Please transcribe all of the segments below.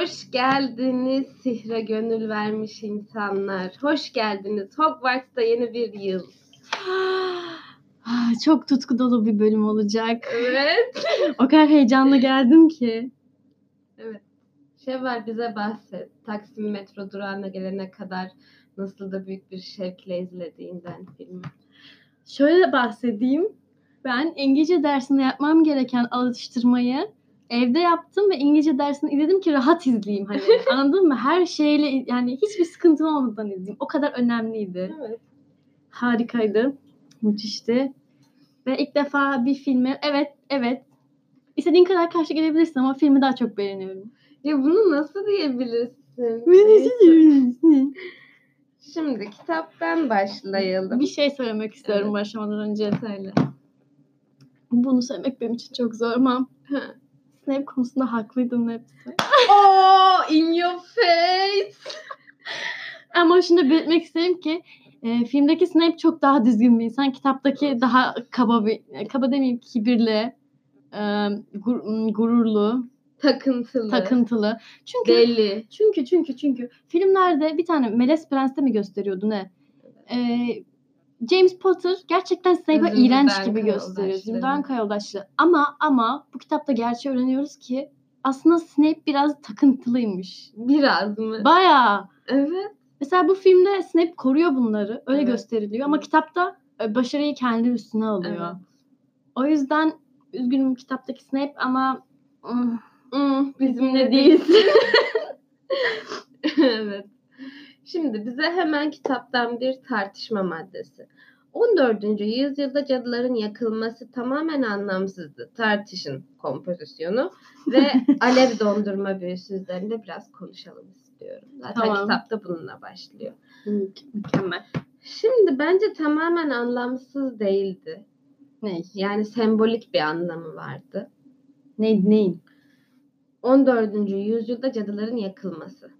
Hoş geldiniz sihre gönül vermiş insanlar. Hoş geldiniz. Hogwarts'ta yeni bir yıl. Ah, Çok tutku dolu bir bölüm olacak. Evet. O kadar heyecanlı geldim ki. Şevval bize bahset. Taksim metro durağına gelene kadar nasıl da büyük bir şevkle izlediğinden filmi. Şöyle bahsedeyim. Ben İngilizce dersinde yapmam gereken alıştırmayı evde yaptım ve İngilizce dersini izledim ki rahat izleyeyim hani. Anladın mı? Her şeyle yani hiçbir sıkıntım olmadan izleyeyim. O kadar önemliydi. Evet. Harikaydı. Müthişti. Ve ilk defa bir filmi evet evet istediğin kadar karşı gelebilirsin ama filmi daha çok beğeniyorum. Ya bunu nasıl diyebilirsin? Şimdi kitaptan başlayalım. bir şey söylemek istiyorum Evet. başlamadan önce. Söyle. Bunu söylemek benim için çok zor ama Snape konusunda haklıydın hepsi. Oh, in your face. Ama şunu da belirtmek isterim ki e, filmdeki Snape çok daha düzgün bir insan. Kitaptaki daha kaba bir, e, kaba demeyeyim kibirli, e, gur- gururlu, Takıntılı. takıntılı. Çünkü Deli. çünkü çünkü çünkü filmlerde bir tane Melez Prens'te mi gösteriyordu ne? E, James Potter gerçekten Zümrüt iğrenç gibi gösteriyor. Anka yoldaşları. Ama ama bu kitapta gerçeği öğreniyoruz ki aslında Snape biraz takıntılıymış. Biraz mı? Bayağı. evet. Mesela bu filmde Snape koruyor bunları. Öyle Evet. gösteriliyor. Ama kitapta e, başarıyı kendi üstüne alıyor. Evet. O yüzden üzgünüm kitaptaki Snape ama mm, Hmm, bizimle değilsin. evet. Şimdi bize hemen kitaptan bir tartışma maddesi. 14. yüzyılda cadıların yakılması tamamen anlamsızdı. Tartışın kompozisyonu ve alev dondurma büyüsü üzerinde biraz konuşalım istiyorum. Zaten Tamam. kitapta bununla başlıyor. mükemmel. Şimdi bence tamamen anlamsız değildi. Ne? Yani sembolik bir anlamı vardı. Ne neyin? 14. yüzyılda cadıların yakılması.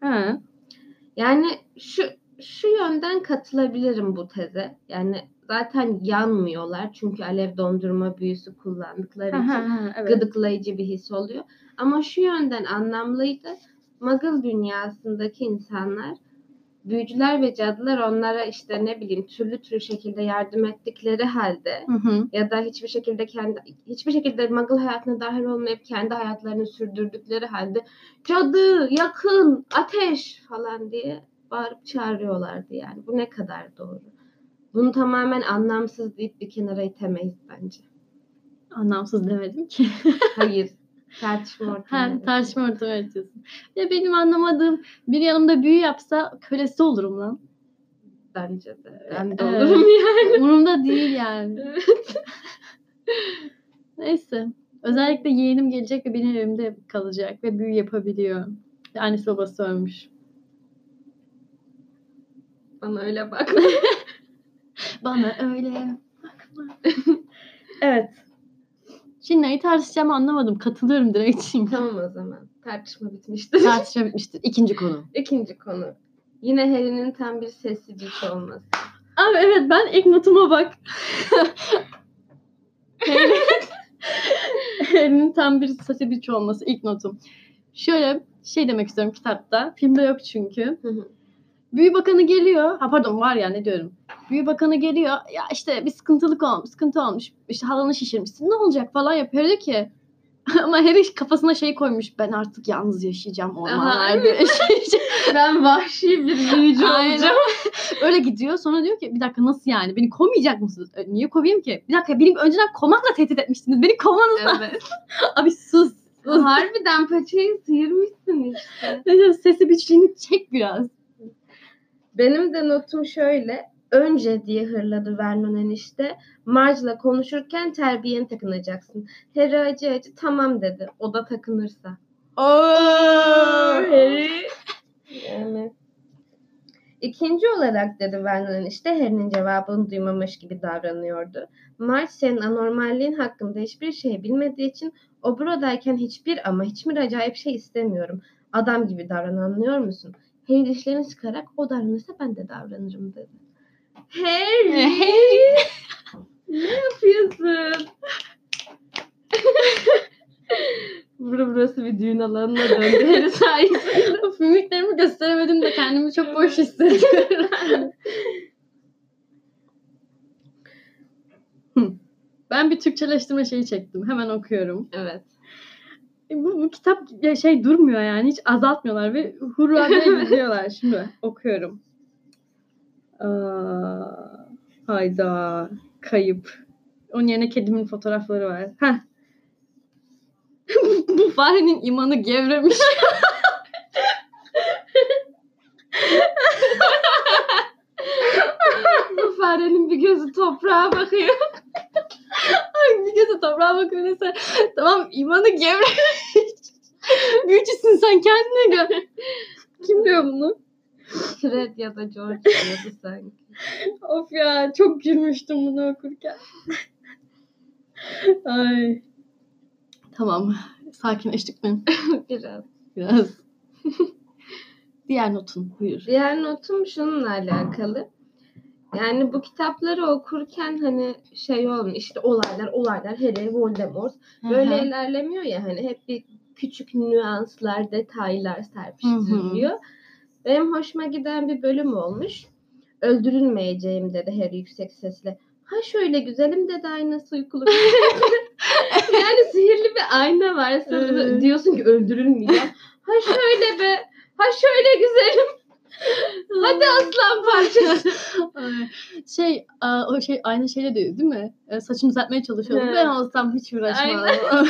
Ha. Yani şu şu yönden katılabilirim bu teze. Yani zaten yanmıyorlar çünkü alev dondurma büyüsü kullandıkları için evet. gıdıklayıcı bir his oluyor. Ama şu yönden anlamlıydı. Muggle dünyasındaki insanlar büyücüler ve cadılar onlara işte ne bileyim türlü türlü şekilde yardım ettikleri halde Hı hı. ya da hiçbir şekilde kendi hiçbir şekilde Muggle hayatına dahil olmayıp kendi hayatlarını sürdürdükleri halde cadı, yakın, ateş falan diye bağırıp çağırıyorlardı yani. Bu ne kadar doğru. Bunu tamamen anlamsız deyip bir kenara itemeyiz bence. Anlamsız demedim ki. Hayır. Tartışma ortamı. ha, tartışma ortamı yaratıyorsun. Ya benim anlamadığım bir yanımda büyü yapsa kölesi olurum lan. Bence de. Ben de Evet. olurum yani. Umurumda değil yani. Evet. Neyse. Özellikle yeğenim gelecek ve benim evimde kalacak ve büyü yapabiliyor. Annesi babası ölmüş. Bana öyle bakma. Bana öyle bakma. evet. Şimdi neyi tartışacağımı anlamadım. Katılıyorum direkt şimdi. tamam o zaman. Tartışma bitmiştir. Tartışma bitmiştir. İkinci konu. İkinci konu. Yine Harry'nin tam bir sesi bir olması. Abi evet ben ilk notuma bak. Harry'nin tam bir sesi biç olması ilk notum. Şöyle şey demek istiyorum kitapta. Filmde yok çünkü. Hı hı. Büyü bakanı geliyor. Ha pardon var ya ne diyorum. Büyü bakanı geliyor. Ya işte bir sıkıntılık olmuş. Sıkıntı olmuş. İşte halanı şişirmişsin. Ne olacak falan yapıyor. Diyor ki ama Harry kafasına şey koymuş. Ben artık yalnız yaşayacağım ormanlarda yaşayacağım. ben vahşi bir büyücü olacağım. Öyle gidiyor. Sonra diyor ki bir dakika nasıl yani? Beni kovmayacak mısınız? "E, Niye kovayım ki? Bir dakika beni önceden kovmakla tehdit etmiştiniz. Beni kovmanız. Evet. Abi sus. sus. Harbiden paçayı sıyırmışsın işte. Sesi biçliğini çek biraz. Benim de notum şöyle. Önce diye hırladı Vernon enişte. Marge'la konuşurken terbiyeni takınacaksın. Harry acı acı tamam dedi. O da takınırsa. Harry. Yani. İkinci olarak dedi Vernon enişte Harry'nin cevabını duymamış gibi davranıyordu. Marge senin anormalliğin hakkında hiçbir şey bilmediği için o buradayken hiçbir ama hiçbir acayip şey istemiyorum. Adam gibi davran anlıyor musun? Harry dişlerini sıkarak o davranırsa ben de davranırım dedi. Harry! Harry. ne yapıyorsun? Bura burası bir düğün alanına döndü. Harry sayesinde. Mimiklerimi gösteremedim de kendimi çok boş hissediyorum. Ben bir Türkçeleştirme şeyi çektim. Hemen okuyorum. evet. E, Bu, bu kitap ya şey durmuyor yani. Hiç azaltmıyorlar ve hurra diye gidiyorlar. Şimdi okuyorum. Aa, hayda. Kayıp. Onun yerine kedimin fotoğrafları var. Heh. bu farenin imanı gevremiş. Bu farenin bir gözü toprağa bakıyor. Gözü toprağa bakıyor neyse. Tamam imanı gevremiş. Büyücüsün sen kendine gel. Kim diyor bunu? Fred ya da George diyordu sanki. Of ya çok gülmüştüm bunu okurken. Ay. Tamam. Sakinleştik mi? Biraz. Biraz. Diğer notun buyur. Diğer notum şununla alakalı. Yani bu kitapları okurken hani şey olmuyor işte olaylar olaylar Harry Voldemort böyle Hı hı. ilerlemiyor ya hani hep bir küçük nüanslar detaylar serpiştiriliyor. Benim hoşuma giden bir bölüm olmuş. Öldürülmeyeceğim dedi Harry yüksek sesle. Ha şöyle güzelim dedi aynası uykulu. yani sihirli bir ayna var. Sen diyorsun ki öldürülmeyeceğim. Ha şöyle be. Ha şöyle güzelim. Hadi aslan parçası. Şey o şey aynı şeyle diyor değil mi? E, Saçımı düzeltmeye çalışıyordum. Evet. Ben olsam hiç uğraşmam.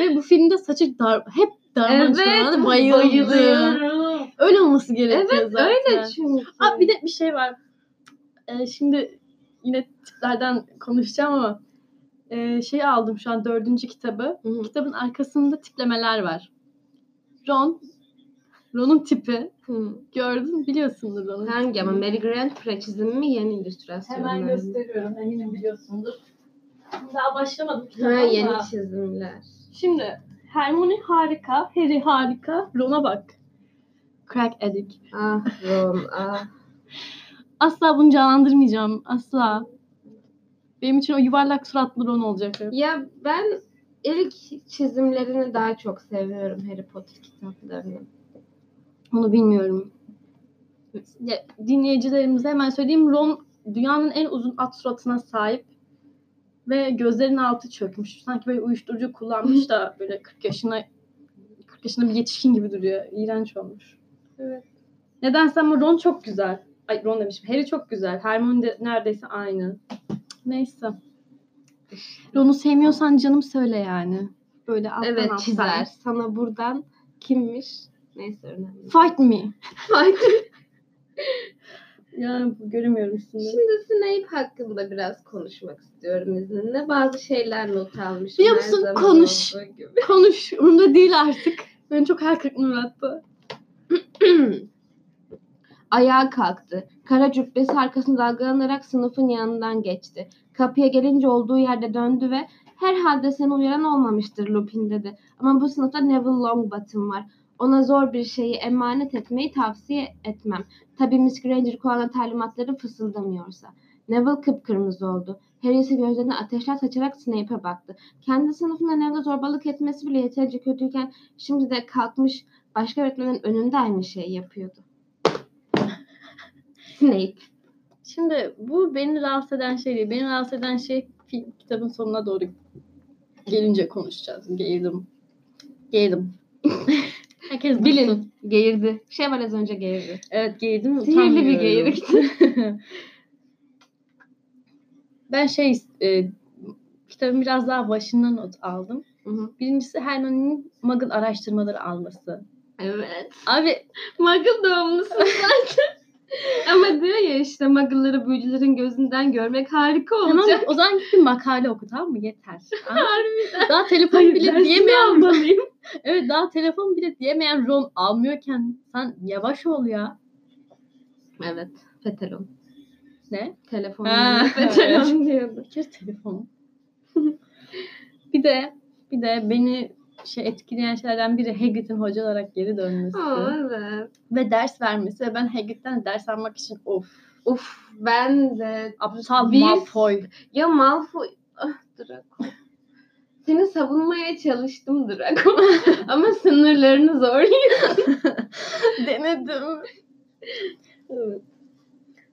Ve bu filmde saçı dar, hep darman Evet, evet, bayıldım. bayılıyorum. Öyle olması gerekiyor Evet zaten. öyle çünkü. Aa, bir de bir şey var. Ee, şimdi yine tiplerden konuşacağım ama e, şey aldım şu an dördüncü kitabı. Hı hı. Kitabın arkasında tiplemeler var. Ron, Ron'un tipi. Hı. Gördün biliyorsundur Ron'un Hangi ama. Mary Grant preçizm mi yeni illüstrasyonlar Hemen gösteriyorum eminim biliyorsundur. Daha başlamadım Ha ama. yeni çizimler. Şimdi Hermione harika, Harry harika, Ron'a bak. Crack addict. Ah Ron ah. Asla bunu canlandırmayacağım. Asla. Benim için o yuvarlak suratlı Ron olacak. Ya ben ilk çizimlerini daha çok seviyorum Harry Potter kitaplarını. Onu bilmiyorum. Ya, dinleyicilerimize hemen söyleyeyim. Ron dünyanın en uzun at suratına sahip ve gözlerinin altı çökmüş. Sanki böyle uyuşturucu kullanmış da böyle 40 yaşına 40 yaşında bir yetişkin gibi duruyor. İğrenç olmuş. Evet. Nedense ama Ron çok güzel. Ay Ron demişim. Harry çok güzel. Hermione de neredeyse aynı. Neyse. Ron'u sevmiyorsan canım söyle yani. Böyle alttan Evet alttan. çizer. Sana buradan kimmiş? Neyse önemli. Fight me. Fight. Ya göremiyorum üstünde. Şimdi Snape hakkında biraz konuşmak istiyorum izninle. Bazı şeyler not almışım. Biliyor her musun? Konuş. Konuş. Umurumda değil artık. Beni çok hayal kırıklığına uğrattı. Ayağa kalktı. Kara cübbesi arkasını dalgalanarak sınıfın yanından geçti. Kapıya gelince olduğu yerde döndü ve herhalde seni uyaran olmamıştır Lupin dedi. Ama bu sınıfta Neville Longbottom var. Ona zor bir şeyi emanet etmeyi tavsiye etmem. Tabii Miss Granger kullanan talimatları fısıldamıyorsa. Neville kıpkırmızı oldu. Harry ise gözlerine ateşler saçarak Snape'e baktı. Kendi sınıfında Neville'e zorbalık etmesi bile yeterince kötüyken şimdi de kalkmış başka öğretmenin önünde aynı şeyi yapıyordu. Snape. Şimdi bu beni rahatsız eden şey değil. Beni rahatsız eden şey kitabın sonuna doğru gelince konuşacağız. Geğirdim. Geğirdim. Herkes bilin. Geğirdi. Şey var az önce geğirdi. Evet geğirdim. Sihirli bir geğirikti. ben şey e, kitabın biraz daha başından not aldım. Hı hı. Birincisi Hermione'nin Muggle araştırmaları alması. evet. Abi Muggle doğumlusun zaten. Ama diyor ya işte Muggle'ları büyücülerin gözünden görmek harika tamam olacak. o zaman git bir makale oku tamam mı? Yeter. Harbiden. daha telefon bile almalıyım. Evet daha telefon bile diyemeyen Ron almıyorken sen yavaş ol ya. Evet. Fetelon. Ne? Telefon. Ha, Fetelon diyordu. Bir telefon. bir de bir de beni şey etkileyen şeylerden biri Hagrid'in hoca olarak geri dönmesi Aa, evet. ve ders vermesi ve ben Hagrid'den ders almak için of Uf ben de aptal Biz- Malfoy. ya Malfoy ah Draco. Seni savunmaya çalıştım Draco. Ama sınırlarını zorluyor. Denedim. evet.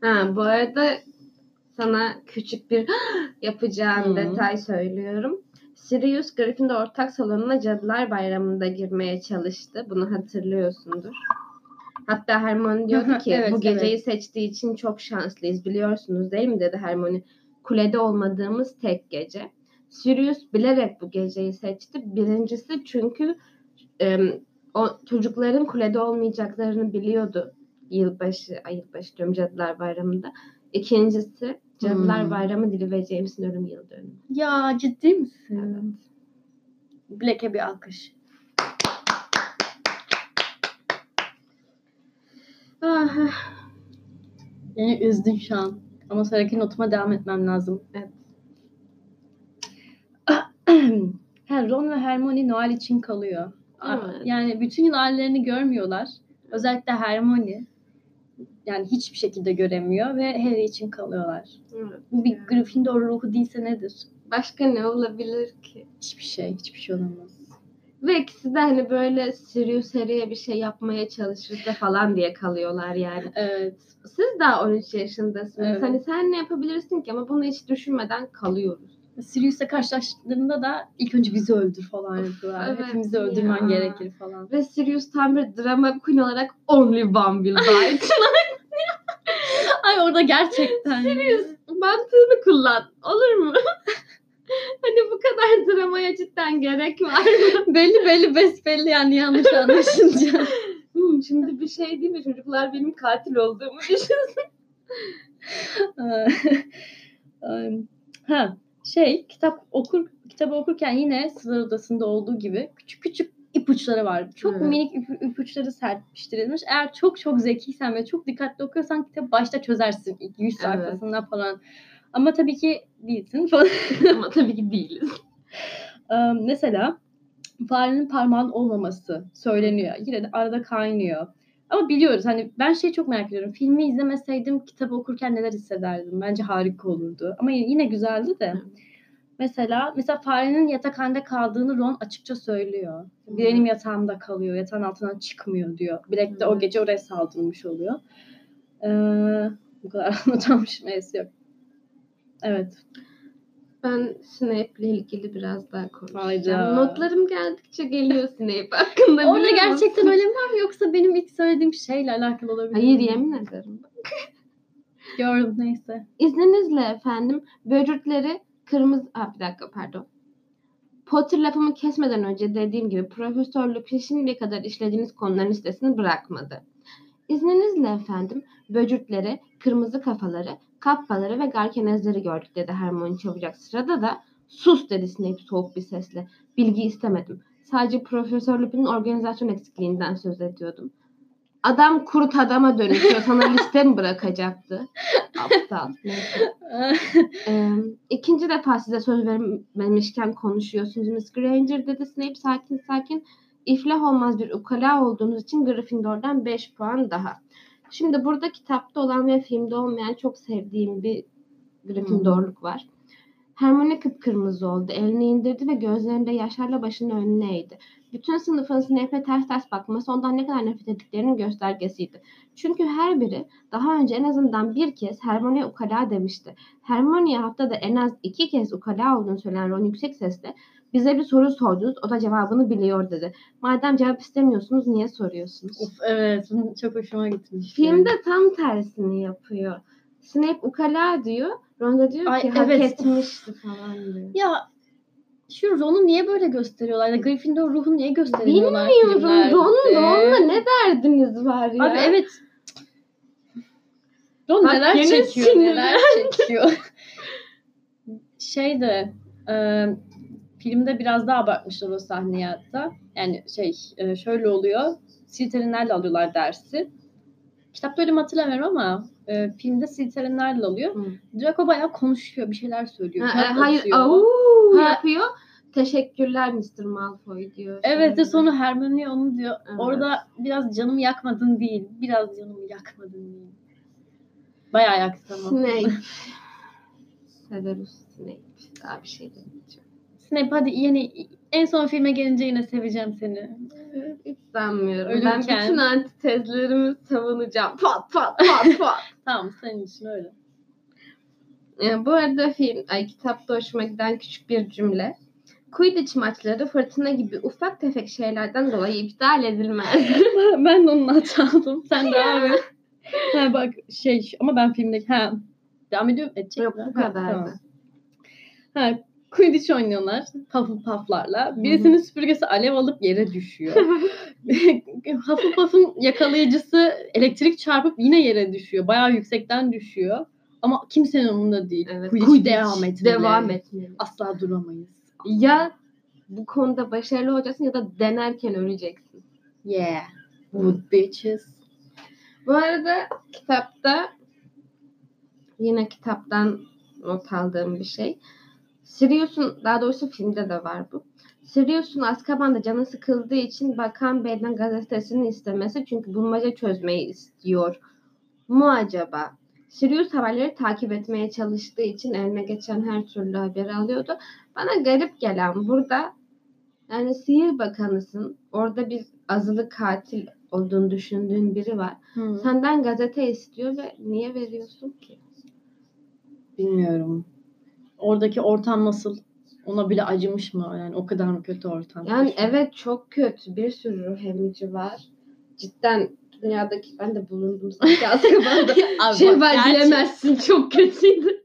Ha, bu arada sana küçük bir yapacağım Hı. detay söylüyorum. Sirius Gryffindor ortak salonuna Cadılar Bayramı'nda girmeye çalıştı. Bunu hatırlıyorsundur. Hatta Hermione diyordu ki evet, bu geceyi seçtiği için çok şanslıyız biliyorsunuz değil mi dedi Hermione. Kulede olmadığımız tek gece. Sirius bilerek bu geceyi seçti. Birincisi çünkü em, o çocukların kulede olmayacaklarını biliyordu. Yılbaşı, ay yılbaşı diyorum Cadılar Bayramı'nda. İkincisi Cadılar Hmm. Bayramı Dili ve James'in ölüm yıl dönümü. Ya ciddi misin? Evet. Black'e bir alkış. Ah. Beni üzdün şu an. Ama sonraki notuma devam etmem lazım. Evet. Ha, Ron ve Hermione Noel için kalıyor. Evet. Yani bütün yıl hallerini görmüyorlar. Özellikle Hermione. Yani hiçbir şekilde göremiyor ve Harry için kalıyorlar. Evet. Bu bir Yani. Gryffindor ruhu değilse nedir? Başka ne olabilir ki? Hiçbir şey, hiçbir şey olamaz. Ve ikisi de hani böyle Sirius Harry'e bir şey yapmaya çalışırsa falan diye kalıyorlar yani. Evet. Siz daha 13 yaşındasınız. Evet. Hani sen ne yapabilirsin ki ama bunu hiç düşünmeden kalıyoruz. Sirius'la karşılaştıklarında da ilk önce bizi öldür falan yapıyorlar. Evet Hepimizi öldürmen ya. gerekir falan. Ve Sirius tam bir drama queen olarak only one will die. Ay orada gerçekten. Sirius mantığını kullan. Olur mu? hani bu kadar dramaya cidden gerek var mı? belli belli besbelli yani yanlış anlaşınca. Hmm, şimdi bir şey değil mi? Çocuklar benim katil olduğumu düşünsün. Ha şey kitap okur kitabı okurken yine sınır odasında olduğu gibi küçük küçük ipuçları var. Çok Evet. minik ipu- ipuçları serpiştirilmiş. Eğer çok çok zekiysen ve çok dikkatli okuyorsan kitabı başta çözersin ilk 100 Evet. sayfasında falan. Ama tabii ki değilsin falan. Ama tabii ki değiliz. Ee, mesela farenin parmağın olmaması söyleniyor. Yine de arada kaynıyor. Ama biliyoruz hani ben şeyi çok merak ediyorum. Filmi izlemeseydim kitabı okurken neler hissederdim. Bence harika olurdu. Ama yine güzeldi de. Mesela mesela farenin yatakhanede kaldığını Ron açıkça söylüyor. Hı. Benim yatağımda kalıyor. Yatağın altından çıkmıyor diyor. Black de o gece oraya saldırmış oluyor. Ee, bu kadar anlatamamış neyse yok. Evet. Ben Snape ile ilgili biraz daha konuşacağım. Hayda. Notlarım geldikçe geliyor Snape hakkında. Orada gerçekten musun? öyle mi var yoksa benim ilk söylediğim şeyle alakalı olabilir Hayır mi? yemin ederim. Gördüm neyse. İzninizle efendim böcürtleri kırmızı... Aa, bir dakika pardon. Potter lafımı kesmeden önce dediğim gibi Profesör Lupin şimdiye kadar işlediğiniz konuların listesini bırakmadı. İzninizle efendim böcürtleri, kırmızı kafaları, kappaları ve garkenezleri gördük dedi Hermione çabucak sırada da sus dedi Snape soğuk bir sesle. Bilgi istemedim. Sadece Profesör Lupin'in organizasyon eksikliğinden söz ediyordum. Adam kurt adama dönüşüyor. Sana liste mi bırakacaktı? Aptal. Ee, ikinci defa size söz vermemişken konuşuyorsunuz Miss Granger dedi Snape sakin sakin. İflah olmaz bir ukala olduğunuz için Gryffindor'dan 5 puan daha. Şimdi burada kitapta olan ve filmde olmayan çok sevdiğim bir Gryffindorluk var. Hermione kıpkırmızı oldu. Elini indirdi ve gözlerinde yaşlarla başını önüne eğdi. Bütün sınıfın Snape'e ters ters bakması ondan ne kadar nefret ettiklerinin göstergesiydi. Çünkü her biri daha önce en azından bir kez Hermione'ye ukala demişti. Hermione'ye haftada en az iki kez ukala olduğunu söyleyen Ron yüksek sesle bize bir soru sordunuz o da cevabını biliyor dedi. Madem cevap istemiyorsunuz niye soruyorsunuz? Of evet çok hoşuma gitmişti. Filmde tam tersini yapıyor. Snape ukala diyor. Ron da diyor Ay, ki hak evet. etmişti falan diyor. Ya şu Ron'u niye böyle gösteriyorlar? Ya Gryffindor ruhunu niye gösteriyorlar Bilmiyorum. Ron'un Ron'la ne derdiniz var ya? Abi evet. Ron Bak neler çekiyor, sinirlen- neler çekiyor. şey de e, filmde biraz daha abartmışlar o sahneyi hatta. Yani şey e, şöyle oluyor. Slytherinlerle alıyorlar dersi. Kitapta öyle mi hatırlamıyorum ama e, filmde Slytherinlerle alıyor. Hı. Draco bayağı konuşuyor, bir şeyler söylüyor. Ha, e, hayır, atıyor. au Ha. yapıyor. Teşekkürler Mr. Malfoy diyor. Evet de sonra Hermione onu diyor. Evet. Orada biraz canımı yakmadın değil. Biraz canımı yakmadın değil. Bayağı yaktı ama. Snape. Severus Snape. Daha bir şey demeyeceğim. Snape hadi yeni en son filme gelince yine seveceğim seni. Hiç sanmıyorum. Ben Ölürken. bütün antitezlerimi savunacağım. Pat pat pat pat. Tamam senin için öyle. Ee, bu arada film, ay kitapta hoşuma giden küçük bir cümle. Quidditch maçları fırtına gibi ufak tefek şeylerden dolayı iptal edilmez. ben de onun aldım. Sen devam et. Ha bak şey ama ben filmdeki ha devam ediyor edecek Yok bu Ha, kadardı. tamam. Ha Quidditch oynuyorlar Hufflepuff'larla. Birisinin süpürgesi alev alıp yere düşüyor. Hufflepuff'un yakalayıcısı elektrik çarpıp yine yere düşüyor. Bayağı yüksekten düşüyor. Ama kimsenin umurunda değil. Evet, Quidditch, Quidditch devam etmeli. Devam etmeli. Asla duramayız. Ya bu konuda başarılı olacaksın ya da denerken öleceksin. Yeah. Wood bitches. Bu arada kitapta yine kitaptan not aldığım bir şey. Sirius'un daha doğrusu filmde de var bu. Sirius'un Azkaban'da canı sıkıldığı için Bakan Bey'den gazetesini istemesi çünkü bulmaca çözmeyi istiyor mu acaba? Sirius haberleri takip etmeye çalıştığı için eline geçen her türlü haberi alıyordu. Bana garip gelen burada yani sihir bakanısın. Orada bir azılı katil olduğunu düşündüğün biri var. Hı. Senden gazete istiyor ve niye veriyorsun ki? Bilmiyorum. Oradaki ortam nasıl? Ona bile acımış mı? Yani o kadar mı kötü ortam? Yani evet çok kötü. Bir sürü ruh emici var. Cidden dünyadaki ben de bulundum. Abi şey var bilemezsin çok kötüydü.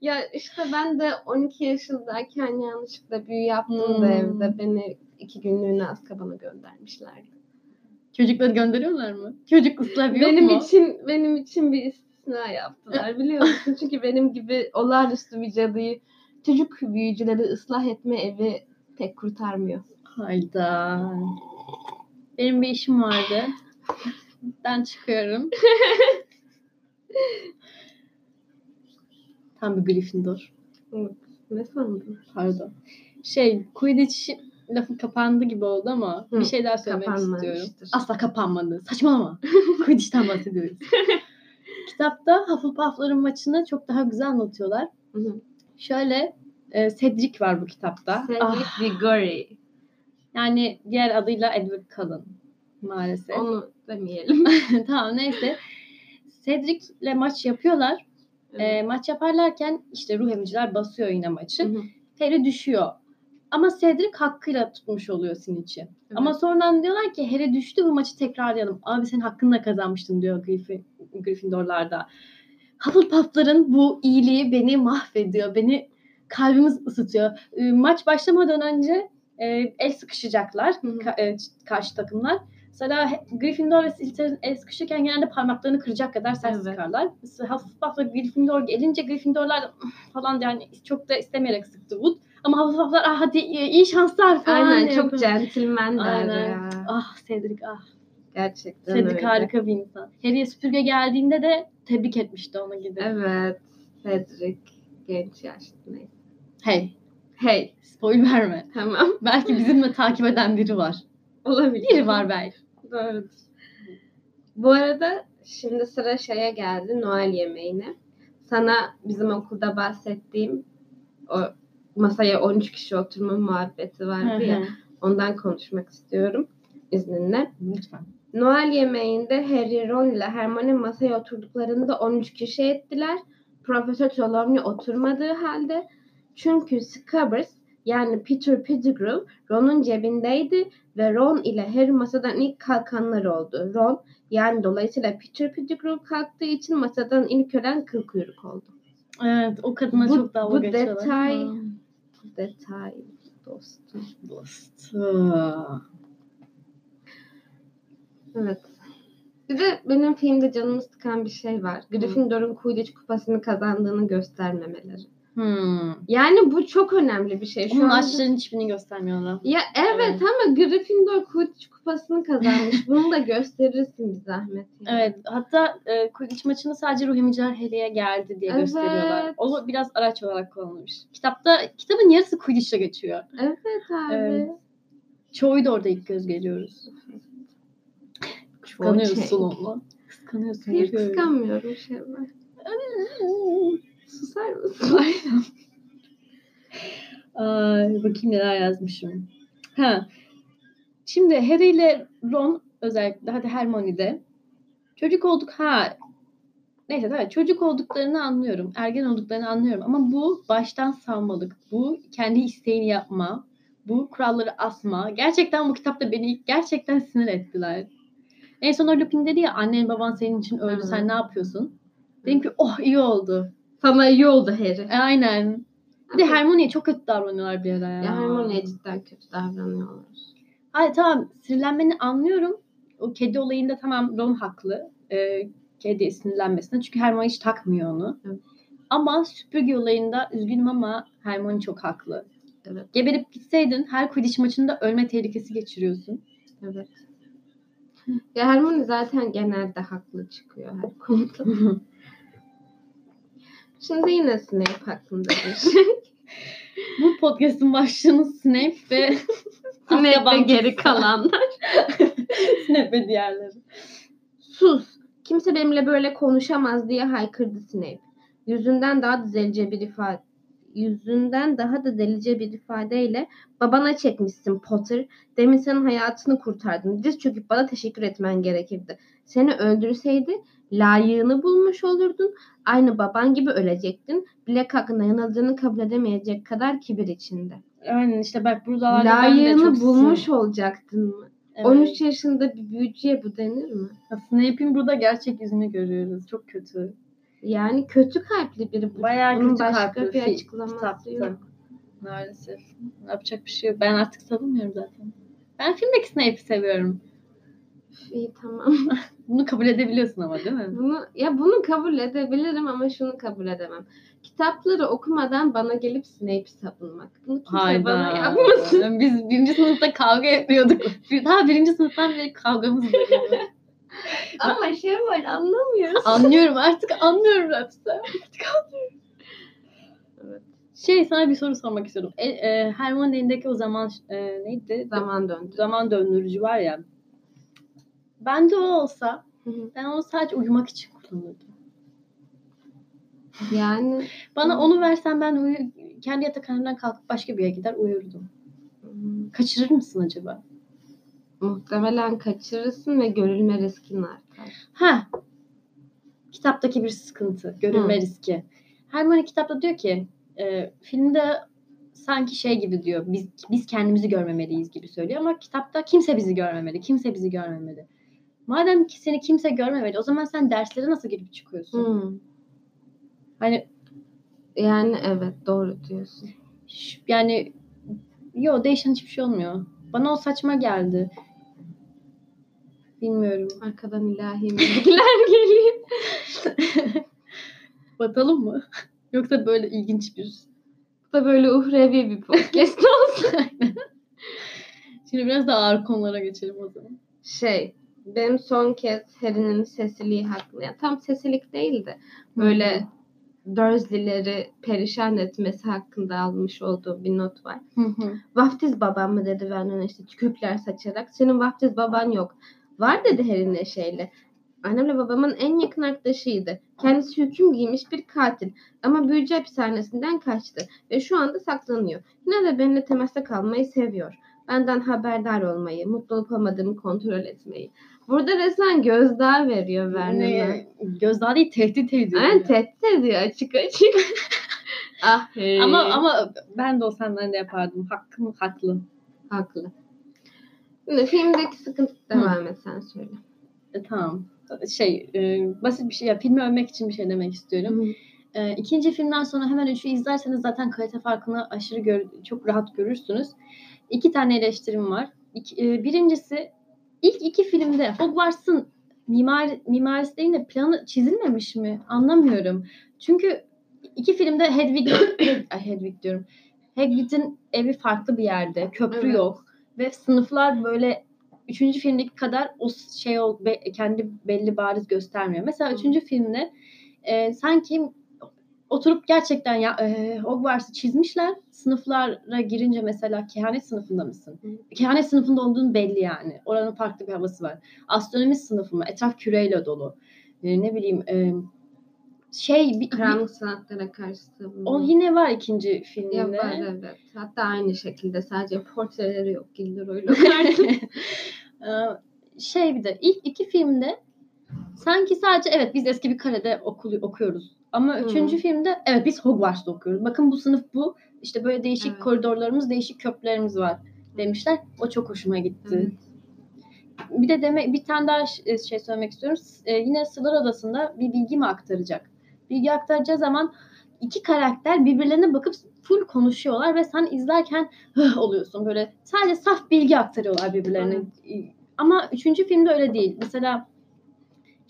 ya işte ben de 12 yaşındayken yanlışlıkla büyü yaptım da Hmm. evde beni iki günlüğüne Azkaban'a göndermişlerdi. Çocukları gönderiyorlar mı? Çocuk ıslah yok benim mu? için benim için bir istisna yaptılar biliyor musun? Çünkü benim gibi olağanüstü bir cadıyı çocuk büyücüleri ıslah etme evi pek kurtarmıyor. Hayda. Benim bir işim vardı. Ben çıkıyorum. Tam bir Gryffindor. Ne sandın? Pardon. Şey, Quidditch lafı kapandı gibi oldu ama Hı, bir şey daha söylemek istiyorum. Asla kapanmadı. Saçmalama. Quidditch'ten bahsediyoruz. Kitapta Hufflepuff'ların maçını çok daha güzel anlatıyorlar. Hı hı. Şöyle e, Cedric var bu kitapta. Cedric Ah, Diggory. yani diğer adıyla Edward Cullen maalesef. Onu demeyelim. tamam neyse. Cedric'le maç yapıyorlar. E, maç yaparlarken işte ruh emiciler basıyor yine maçı. Hı hı. Harry düşüyor. Ama Cedric hakkıyla tutmuş oluyor. Evet. Ama sonradan diyorlar ki Harry düştü bu maçı tekrarlayalım. Abi sen hakkınla kazanmıştın diyor Griffin, Gryffindorlarda. Hufflepuff'ların bu iyiliği beni mahvediyor. Beni kalbimiz ısıtıyor. E, maç başlamadan önce e, el sıkışacaklar ka- e, karşı takımlar. Mesela Gryffindor ve Slytherin el sıkışırken genelde parmaklarını kıracak kadar sert Evet. sıkarlar. Hufflepuff'la Gryffindor gelince Gryffindorlar falan yani çok da istemeyerek sıktı Wood. Ama Hufflepuff'lar ah hadi iyi şanslar falan. Aynen diye çok centilmenler Aynen. ya. Ah Cedric ah. Gerçekten Cedric öyle. harika bir insan. Harry'e süpürge geldiğinde de tebrik etmişti ona gidip. Evet. Cedric genç yaşlı neyse. Hey Hey spoil verme. tamam Belki bizimle takip eden biri var. olabilir. Biri var belki. Doğrudur. Bu arada şimdi sıra şeye geldi Noel yemeğine. Sana bizim okulda bahsettiğim o masaya 13 kişi oturma muhabbeti vardı ya. Ondan konuşmak istiyorum izninle. Lütfen. Noel yemeğinde Harry, Ron ile Hermione masaya oturduklarında 13 kişi ettiler. Profesör Trelawney oturmadığı halde. Çünkü Scabbers yani Peter Pettigrew Ron'un cebindeydi ve Ron ile Harry masadan ilk kalkanlar oldu. Ron yani dolayısıyla Peter Pettigrew kalktığı için masadan ilk ölen kıl kuyruk oldu. Evet o kadına Bu- çok dalga bu geçiyorlar. detay- Hı. Detay dostum. Dostum. Evet. Bir de benim filmde canımı sıkan bir şey var. Gryffindor'un Quidditch kupasını kazandığını göstermemeleri. Hmm. Yani bu çok önemli bir şey. Şu Onun anda- maçların hiçbirini göstermiyorlar. Ya evet, Evet. ama Gryffindor Quidditch kupasını kazanmış. Bunu da gösterirsin bir zahmet. yani. Evet hatta e, Quidditch maçını sadece Ruh Emiciler Harry'e geldi diye Evet. gösteriyorlar. O biraz araç olarak kullanılmış. Kitapta kitabın yarısı Quidditch'le geçiyor. Evet abi. Evet. Çoğu da orada ilk göz geliyoruz. Kıskanıyorsun onu. Kıskanıyorsun. Hayır kıskanmıyorum şey var. Susar mısın? Ay, bakayım neler yazmışım. Ha. Şimdi Harry ile Ron özellikle hadi Hermione'de çocuk olduk ha neyse evet çocuk olduklarını anlıyorum. Ergen olduklarını anlıyorum ama bu baştan savmalık. Bu kendi isteğini yapma. Bu kuralları asma. Gerçekten bu kitapta beni gerçekten sinir ettiler. En son o Lupin dedi ya annen baban senin için öldü Evet. sen ne yapıyorsun? Dedim ki oh iyi oldu. Sana iyi oldu Harry. E, aynen. Bir de Hermione'ye çok kötü davranıyorlar bir ara ya. Ya Hermione'ye cidden kötü davranıyorlar. Hayır tamam sinirlenmeni anlıyorum. O kedi olayında tamam Ron haklı. Ee, kedi sinirlenmesine. Çünkü Hermione hiç takmıyor onu. Evet. Ama süpürge olayında üzgünüm ama Hermione çok haklı. Evet. Geberip gitseydin her Quidditch maçında ölme tehlikesi geçiriyorsun. Evet. Ya Hermione zaten genelde haklı çıkıyor her konuda. Şimdi yine Snape hakkında bir şey. Bu podcast'ın başlığını Snape ve Snape ve geri kalanlar. Snape ve diğerleri. Sus. Kimse benimle böyle konuşamaz diye haykırdı Snape. Yüzünden daha da delice bir ifade yüzünden daha da delice bir ifadeyle babana çekmişsin Potter. Demin senin hayatını kurtardım. Diz çöküp bana teşekkür etmen gerekirdi. Seni öldürseydi layığını bulmuş olurdun. Aynı baban gibi ölecektin. Bilek hakkında yanıldığını kabul edemeyecek kadar kibir içinde. Aynen işte bak de Layığını bulmuş sinir- olacaktın mı? Evet. 13 yaşında bir büyücüye bu denir mi? Snape'in burada gerçek yüzünü görüyoruz. Çok kötü. Yani kötü kalpli biri. bu. Bayağı Bunun kötü başka kalpli bir fi- açıklaması kitaptı. yok. Maalesef. Yapacak bir şey yok. Ben artık savunmuyorum zaten. Ben filmdeki Snape'i seviyorum. İyi tamam. Bunu kabul edebiliyorsun ama değil mi? Bunu ya bunu kabul edebilirim ama şunu kabul edemem. Kitapları okumadan bana gelip Snape'i savunmak. Bunu kimse bana yapmasın. Biz birinci sınıfta kavga yapıyorduk. Daha birinci sınıftan beri kavgamız var. ama şey var anlamıyorsun. anlıyorum artık anlıyorum artık. Artık anlıyorum. Evet. Şey sana bir soru sormak istiyorum. E, e, Hermione'nin elindeki o zaman e, neydi? Zaman döndü. zaman döndürücü var ya. Bende o olsa ben onu sadece uyumak için kullanırdım. yani Bana onu versen ben uyu kendi yatakhanemden kalkıp başka bir yere gider uyurdum. Kaçırır mısın acaba? muhtemelen kaçırırsın ve görülme riskin artar. Ha. Kitaptaki bir sıkıntı, görünme Hı. riski. Hermione kitapta diyor ki, e, filmde sanki şey gibi diyor. Biz biz kendimizi görmemeliyiz gibi söylüyor ama kitapta kimse bizi görmemeli. Kimse bizi görmemeli. Madem ki seni kimse görmemeli, o zaman sen derslere nasıl girip çıkıyorsun? Hmm. Hani Yani evet doğru diyorsun. Yani yo değişen hiçbir şey olmuyor. Bana o saçma geldi. Bilmiyorum. Arkadan ilahi bilgiler geliyor. Batalım mı? Yoksa böyle ilginç bir... Bu da böyle uhrevi bir podcast olsun. Şimdi biraz daha ağır konulara geçelim o zaman. şey benim son kez Harry'nin sesiliği hakkında yani tam sesilik değil de böyle Dursley'leri perişan etmesi hakkında almış olduğu bir not var. Hı hı. Vaftiz babam mı dedi Vernon işte tükürükler saçarak. Senin vaftiz baban yok. Var dedi Harry neşeyle. Annemle babamın en yakın arkadaşıydı. Kendisi hüküm giymiş bir katil. Ama büyücü hapishanesinden kaçtı. Ve şu anda saklanıyor. Yine de benimle temasta kalmayı seviyor. Benden haberdar olmayı, mutlu olup olmadığımı kontrol etmeyi. Burada resmen gözdağı veriyor Vernon'a. Gözdağı değil tehdit ediyor. Aynen yani. tehdit ediyor açık açık. ah hey. Ama ama ben de olsam ben de yapardım. Hakkım haklı. Haklı. Şimdi filmdeki sıkıntı devam et sen söyle. E, tamam. Şey e, basit bir şey ya filmi övmek için bir şey demek istiyorum. E, ikinci filmden sonra hemen üçü izlerseniz zaten kalite farkını aşırı gör, çok rahat görürsünüz. İki tane eleştirim var. İki- e, birincisi ilk iki filmde Hogwarts'ın mimar, mimarisi değil de planı çizilmemiş mi? Anlamıyorum. Çünkü iki filmde Hedwig, Hedwig diyorum. Hagrid'in evi farklı bir yerde. Köprü Evet. yok. Ve sınıflar böyle üçüncü filmdeki kadar o şey ol, be- kendi belli bariz göstermiyor. Mesela üçüncü filmde e, sanki oturup gerçekten ya e, Hogwarts'ı çizmişler. Sınıflara girince mesela kehanet sınıfında mısın? Hı. Kehanet sınıfında olduğun belli yani. Oranın farklı bir havası var. Astronomi sınıfı mı? Etraf küreyle dolu. E, ne bileyim e, şey bir, Karanlık sanatlara karşı savunma. o yine var ikinci filmde. Ya var evet. Hatta aynı şekilde sadece portreleri yok Gilderoy'la şey bir de ilk iki filmde sanki sadece evet biz eski bir karede okulu, okuyoruz. Ama Hı. üçüncü filmde evet biz Hogwarts'ta okuyoruz. Bakın bu sınıf bu. İşte böyle değişik Evet. koridorlarımız, değişik köprülerimiz var demişler. O çok hoşuma gitti. Evet. Bir de demek bir tane daha ş- şey söylemek istiyorum. S- e, yine Sırlar Odası'nda bir bilgi mi aktaracak? Bilgi aktaracağı zaman iki karakter birbirlerine bakıp full konuşuyorlar ve sen izlerken "Hıh" oluyorsun. Böyle sadece saf bilgi aktarıyorlar birbirlerine. Ama üçüncü filmde öyle değil. Mesela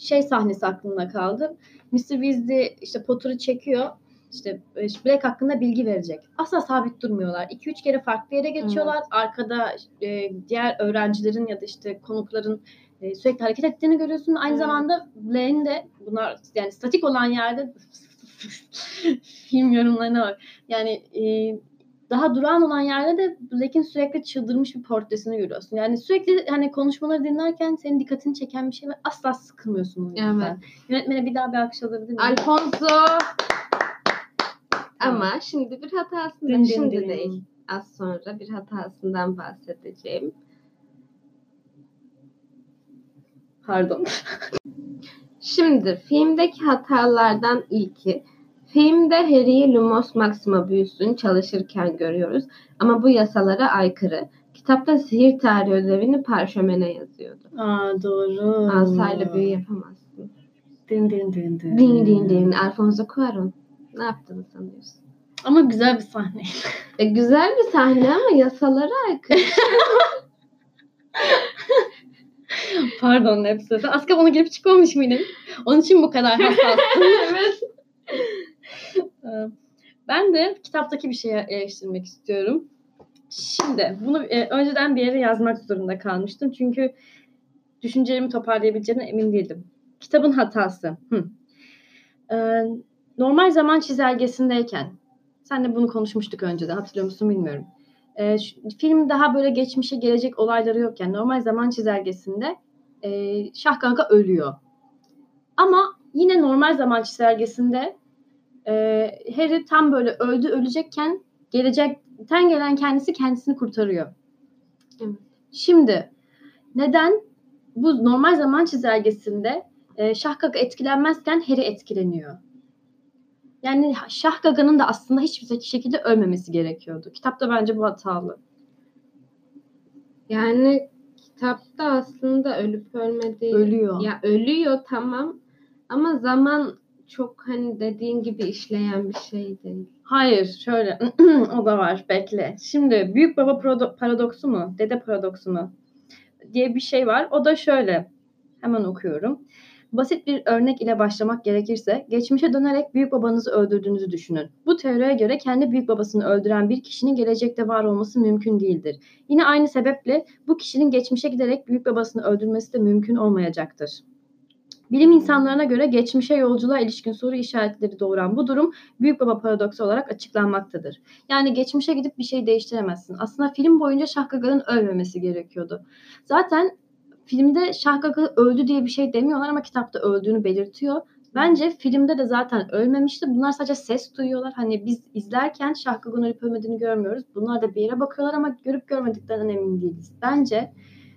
şey sahnesi aklımda kaldı. Mr. Weasley işte Potter'ı çekiyor. İşte e, Black hakkında bilgi verecek. Asla sabit durmuyorlar. 2-3 kere farklı yere geçiyorlar. Arkada e, diğer öğrencilerin ya da işte konukların e, sürekli hareket ettiğini görüyorsun. Aynı Evet. zamanda Blaine de bunlar yani statik olan yerde film yorumlarına var. Yani e, daha durağan olan yerde de Blake'in sürekli çıldırmış bir portresini görüyorsun. Yani sürekli hani konuşmaları dinlerken senin dikkatini çeken bir şey ve asla sıkılmıyorsun. o yüzden. Evet. Yönetmene bir daha bir alkış alabilir miyim? Alfonso. Ama şimdi bir hatasından Din din şimdi din. değil. Az sonra bir hatasından bahsedeceğim. Pardon. Şimdi filmdeki hatalardan ilki filmde Harry'i Lumos Maxima büyüsün çalışırken görüyoruz ama bu yasalara aykırı. Kitapta sihir tarihi ödevini parşömene yazıyordu. Aa doğru. Asayla büyü yapamazsın. Din din din din. Din din din. Alfonso Cuarón. Ne yaptığını sanıyorsun? Ama güzel bir sahne. E, güzel bir sahne ama yasalara aykırı. Pardon Nefsete. Aska bana girip çıkmamış mıydın? Onun için bu kadar hassassın. evet. Ee, ben de kitaptaki bir şeye eleştirmek istiyorum. Şimdi bunu e, önceden bir yere yazmak zorunda kalmıştım. Çünkü düşüncelerimi toparlayabileceğine emin değildim. Kitabın hatası. Hı. Ee, normal zaman çizelgesindeyken senle bunu konuşmuştuk önceden hatırlıyor musun bilmiyorum. Şu- film daha böyle geçmişe gelecek olayları yokken normal zaman çizelgesinde e, Şahganga ölüyor. Ama yine normal zaman çizelgesinde e, Harry tam böyle öldü ölecekken gelecekten gelen kendisi kendisini kurtarıyor. Evet. Şimdi neden bu normal zaman çizelgesinde e, Şahgaga etkilenmezken Harry etkileniyor? Yani Şahgaga'nın da aslında hiçbir şekilde ölmemesi gerekiyordu. Kitapta bence bu hatalı. Yani kitapta aslında ölüp ölmediği Ölüyor. Ya ölüyor tamam ama zaman çok hani dediğin gibi işleyen bir şey değil. Hayır, şöyle o da var. Bekle. Şimdi büyük baba paradoksu mu, dede paradoksu mu diye bir şey var. O da şöyle. Hemen okuyorum. Basit bir örnek ile başlamak gerekirse, geçmişe dönerek büyük babanızı öldürdüğünüzü düşünün. Bu teoriye göre kendi büyük babasını öldüren bir kişinin gelecekte var olması mümkün değildir. Yine aynı sebeple bu kişinin geçmişe giderek büyük babasını öldürmesi de mümkün olmayacaktır. Bilim insanlarına göre geçmişe yolculuğa ilişkin soru işaretleri doğuran bu durum büyük baba paradoksu olarak açıklanmaktadır. Yani geçmişe gidip bir şey değiştiremezsin. Aslında film boyunca Şahgaga'nın ölmemesi gerekiyordu. Zaten filmde Şahgaga öldü diye bir şey demiyorlar ama kitapta öldüğünü belirtiyor. Bence filmde de zaten ölmemişti. Bunlar sadece ses duyuyorlar. Hani biz izlerken Şahgaga'nın ölüp ölmediğini görmüyoruz. Bunlar da bir yere bakıyorlar ama görüp görmediklerinden emin değiliz. Bence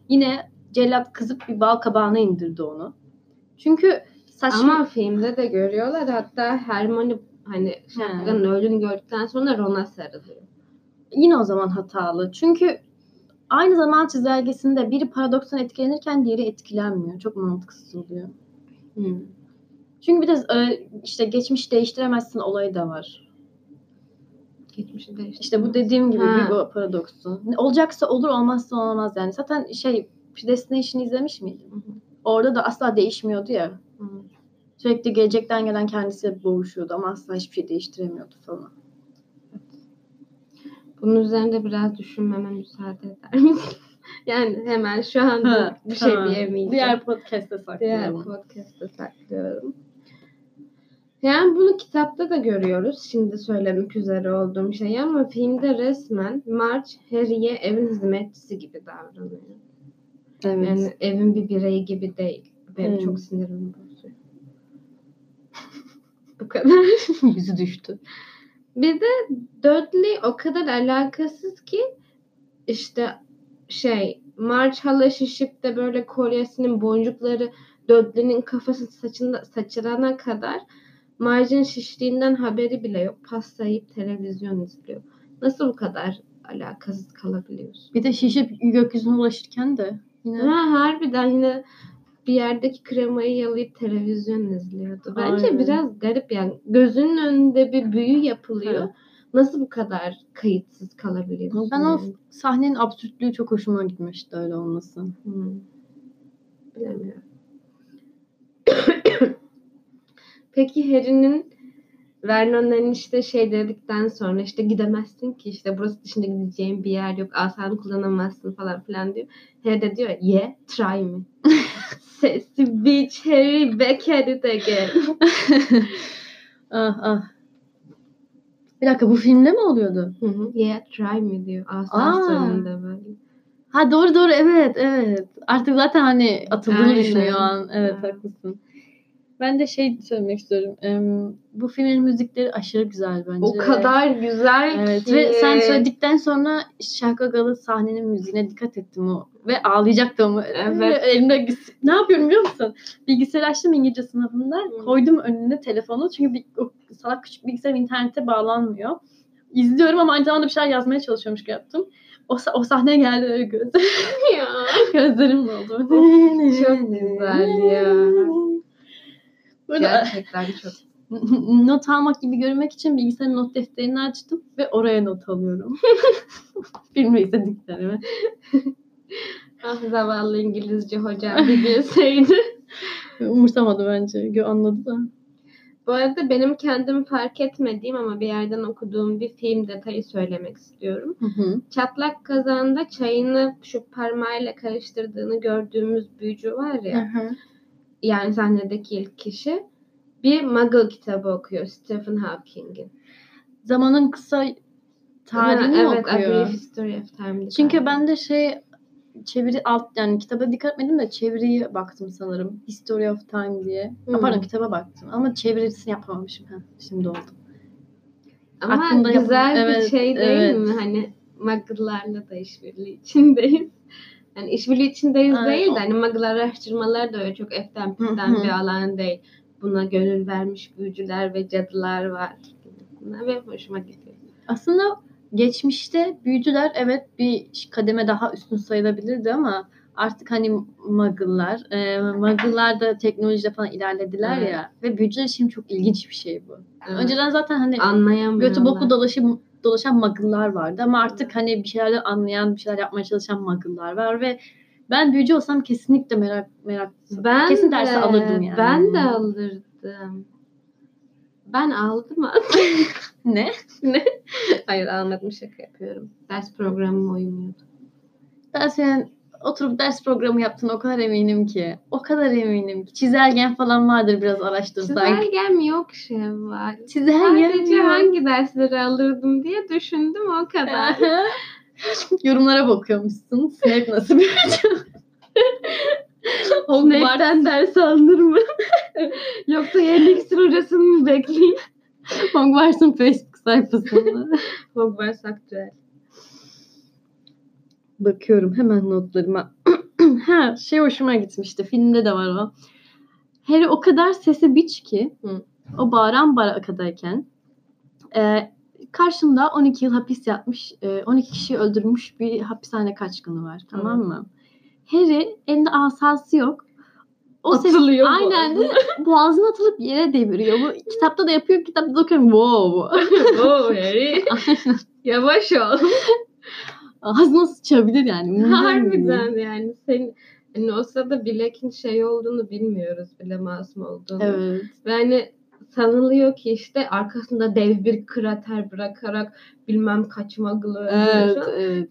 yine cellat kızıp bir bal kabağına indirdi onu. Çünkü saçma Ama filmde de görüyorlar hatta Hermione hani Şahgaga'nın öldüğünü gördükten sonra Ron'a sarılıyor. yine o zaman hatalı. Çünkü aynı zaman çizelgesinde biri paradokstan etkilenirken diğeri etkilenmiyor. Çok mantıksız oluyor. Hmm. Çünkü bir de e, işte geçmiş değiştiremezsin olayı da var. Geçmişi değişti. İşte bu dediğim gibi Ha. bir bu paradoksu. Olacaksa olur olmazsa olmaz yani. Zaten şey Predestination'ı izlemiş miydin? Hı hı. Orada da asla değişmiyordu ya. Hı. Sürekli gelecekten gelen kendisiyle boğuşuyordu ama asla hiçbir şey değiştiremiyordu falan. Bunun üzerinde biraz düşünmeme müsaade eder misin? yani hemen şu anda Ha, bir şey tamam. diyemeyeceğim. Diğer podcast'te Diğer saklayalım. podcast'ta saklıyorum. Yani bunu kitapta da görüyoruz. Şimdi söylemek üzere olduğum şey ama filmde resmen Marge Harry'e evin hizmetçisi gibi davranıyor. Evet. Yani evin bir bireyi gibi değil. Benim Hmm. çok sinirimi bozuyor. Bu kadar. Yüzü düştü. Bir de Dudley o kadar alakasız ki işte şey March hala şişip de böyle kolyesinin boncukları Dudley'nin kafası saçında saçılana kadar Marge'in şiştiğinden haberi bile yok. Pasta yiyip televizyon izliyor. Nasıl bu kadar alakasız kalabiliyorsun? Bir de şişip gökyüzüne ulaşırken de yine Ha, harbiden yine bir yerdeki kremayı yalayıp televizyon izliyordu. Bence Aynen. biraz garip yani. Gözünün önünde bir büyü yapılıyor. Evet. Nasıl bu kadar kayıtsız kalabiliyorsun? ben o sahnenin absürtlüğü çok hoşuma gitmişti öyle olması. Hmm. Bilemiyorum. Peki Harry'nin Vernon'ların işte şey dedikten sonra işte gidemezsin ki işte burası dışında gideceğin bir yer yok. Asanı kullanamazsın falan filan diyor. Harry de diyor yeah try me. Sesi bitch Harry back at it again. ah ah. Bir dakika bu filmde mi oluyordu? Hı hı, yeah try me diyor. Asa Aa. sonunda böyle. Ha doğru doğru evet evet. Artık zaten hani atıldığını düşünüyor o an. Evet Evet. haklısın. Ben de şey söylemek istiyorum. Bu filmin müzikleri aşırı güzel bence. O kadar güzel Evet ki. ve sen söyledikten sonra Şarkagalı sahnenin müziğine dikkat ettim o. Ve ağlayacaktım. Evet. Elimde ne yapıyorum biliyor musun? Bilgisayar açtım İngilizce sınavında. Hı. Koydum önüne telefonu. Çünkü bir, o salak küçük bilgisayar internete bağlanmıyor. İzliyorum ama aynı zamanda bir şeyler yazmaya çalışıyormuş gibi yaptım. O, o sahne geldi öyle göz. ya. Gözlerim oldu. Çok güzel ya. Böyle Gerçekten çok. not almak gibi görünmek için bilgisayarın not defterini açtım ve oraya not alıyorum. Filmi izlediklerimi. Ah zavallı İngilizce hocam bir bilseydi. Umursamadı bence. Gö anladı da. Bu arada benim kendim fark etmediğim ama bir yerden okuduğum bir film detayı söylemek istiyorum. Hı hı. Çatlak kazanda çayını şu parmağıyla karıştırdığını gördüğümüz büyücü var ya. Yani sahnedeki ilk kişi. Bir Muggle kitabı okuyor Stephen Hawking'in. Zamanın kısa tarihini Ha, evet, A okuyor? Brief History of Time. Çünkü ben de şey çeviri alt yani kitaba dikkat etmedim de çeviriye baktım sanırım. History of Time diye. Ha, Hmm. pardon kitaba baktım ama çevirisini yapamamışım. Heh, şimdi oldu. Ama aklımda güzel bir evet, şey değil evet. mi? Hani Muggle'larla da işbirliği içindeyiz. Yani işbirliği içindeyiz Evet, değil de hani Muggle araştırmaları da öyle çok eften püften bir alan değil. Buna gönül vermiş büyücüler ve cadılar var. Bunlar ve hoşuma gidiyor. Aslında geçmişte büyücüler evet bir kademe daha üstün sayılabilirdi ama artık hani muggle'lar, e, muggle'lar da teknolojide falan ilerlediler Evet. ya ve büyücüler için çok ilginç bir şey bu. Evet. Önceden zaten hani götü boku dolaşıp dolaşan muggle'lar vardı ama artık hani bir şeylerden anlayan, bir şeyler yapmaya çalışan muggle'lar var ve ben büyücü olsam kesinlikle merak merak ben kesin de, dersi alırdım yani. Ben de alırdım. Ben aldım mı? Ne? Hayır almadım şaka yapıyorum. Ders programıma uymuyordu. Ben senin oturup ders programı yaptığına o kadar eminim ki. O kadar eminim ki. Çizelgen falan vardır biraz araştırsak. Çizelgem yok Şevval. Çizelgen Sadece yok. hangi dersleri alırdım diye düşündüm o kadar. Yorumlara bakıyormuşsun. Snape nasıl bir çocuk? Hogwarts. Snape'den ders alınır mı? Yoksa yeni iksir hocasını mı bekleyeyim? Hogwarts'ın Facebook sayfasında. Hogwarts aktüel. Bakıyorum hemen notlarıma. ha şey hoşuma gitmişti. Filmde de var o. Harry o kadar sesi biç ki Hı. o bağıran barakadayken e, karşında 12 yıl hapis yatmış, e, 12 kişiyi öldürmüş bir hapishane kaçkını var. Tamam mı? Harry elinde asası yok. O ses Atılıyor aynen boğazına. boğazına atılıp yere deviriyor. Bu kitapta da yapıyor. Kitapta da okuyorum. Wow. Oo Harry. Yavaş ol. Ağzına sıçabilir yani. Harbiden yani. Senin, hani o sırada Black'in şey olduğunu bilmiyoruz bile masum olduğunu. Evet. Ve hani sanılıyor ki işte arkasında dev bir krater bırakarak bilmem kaç muggle'ı öldürüyor. Evet, evet.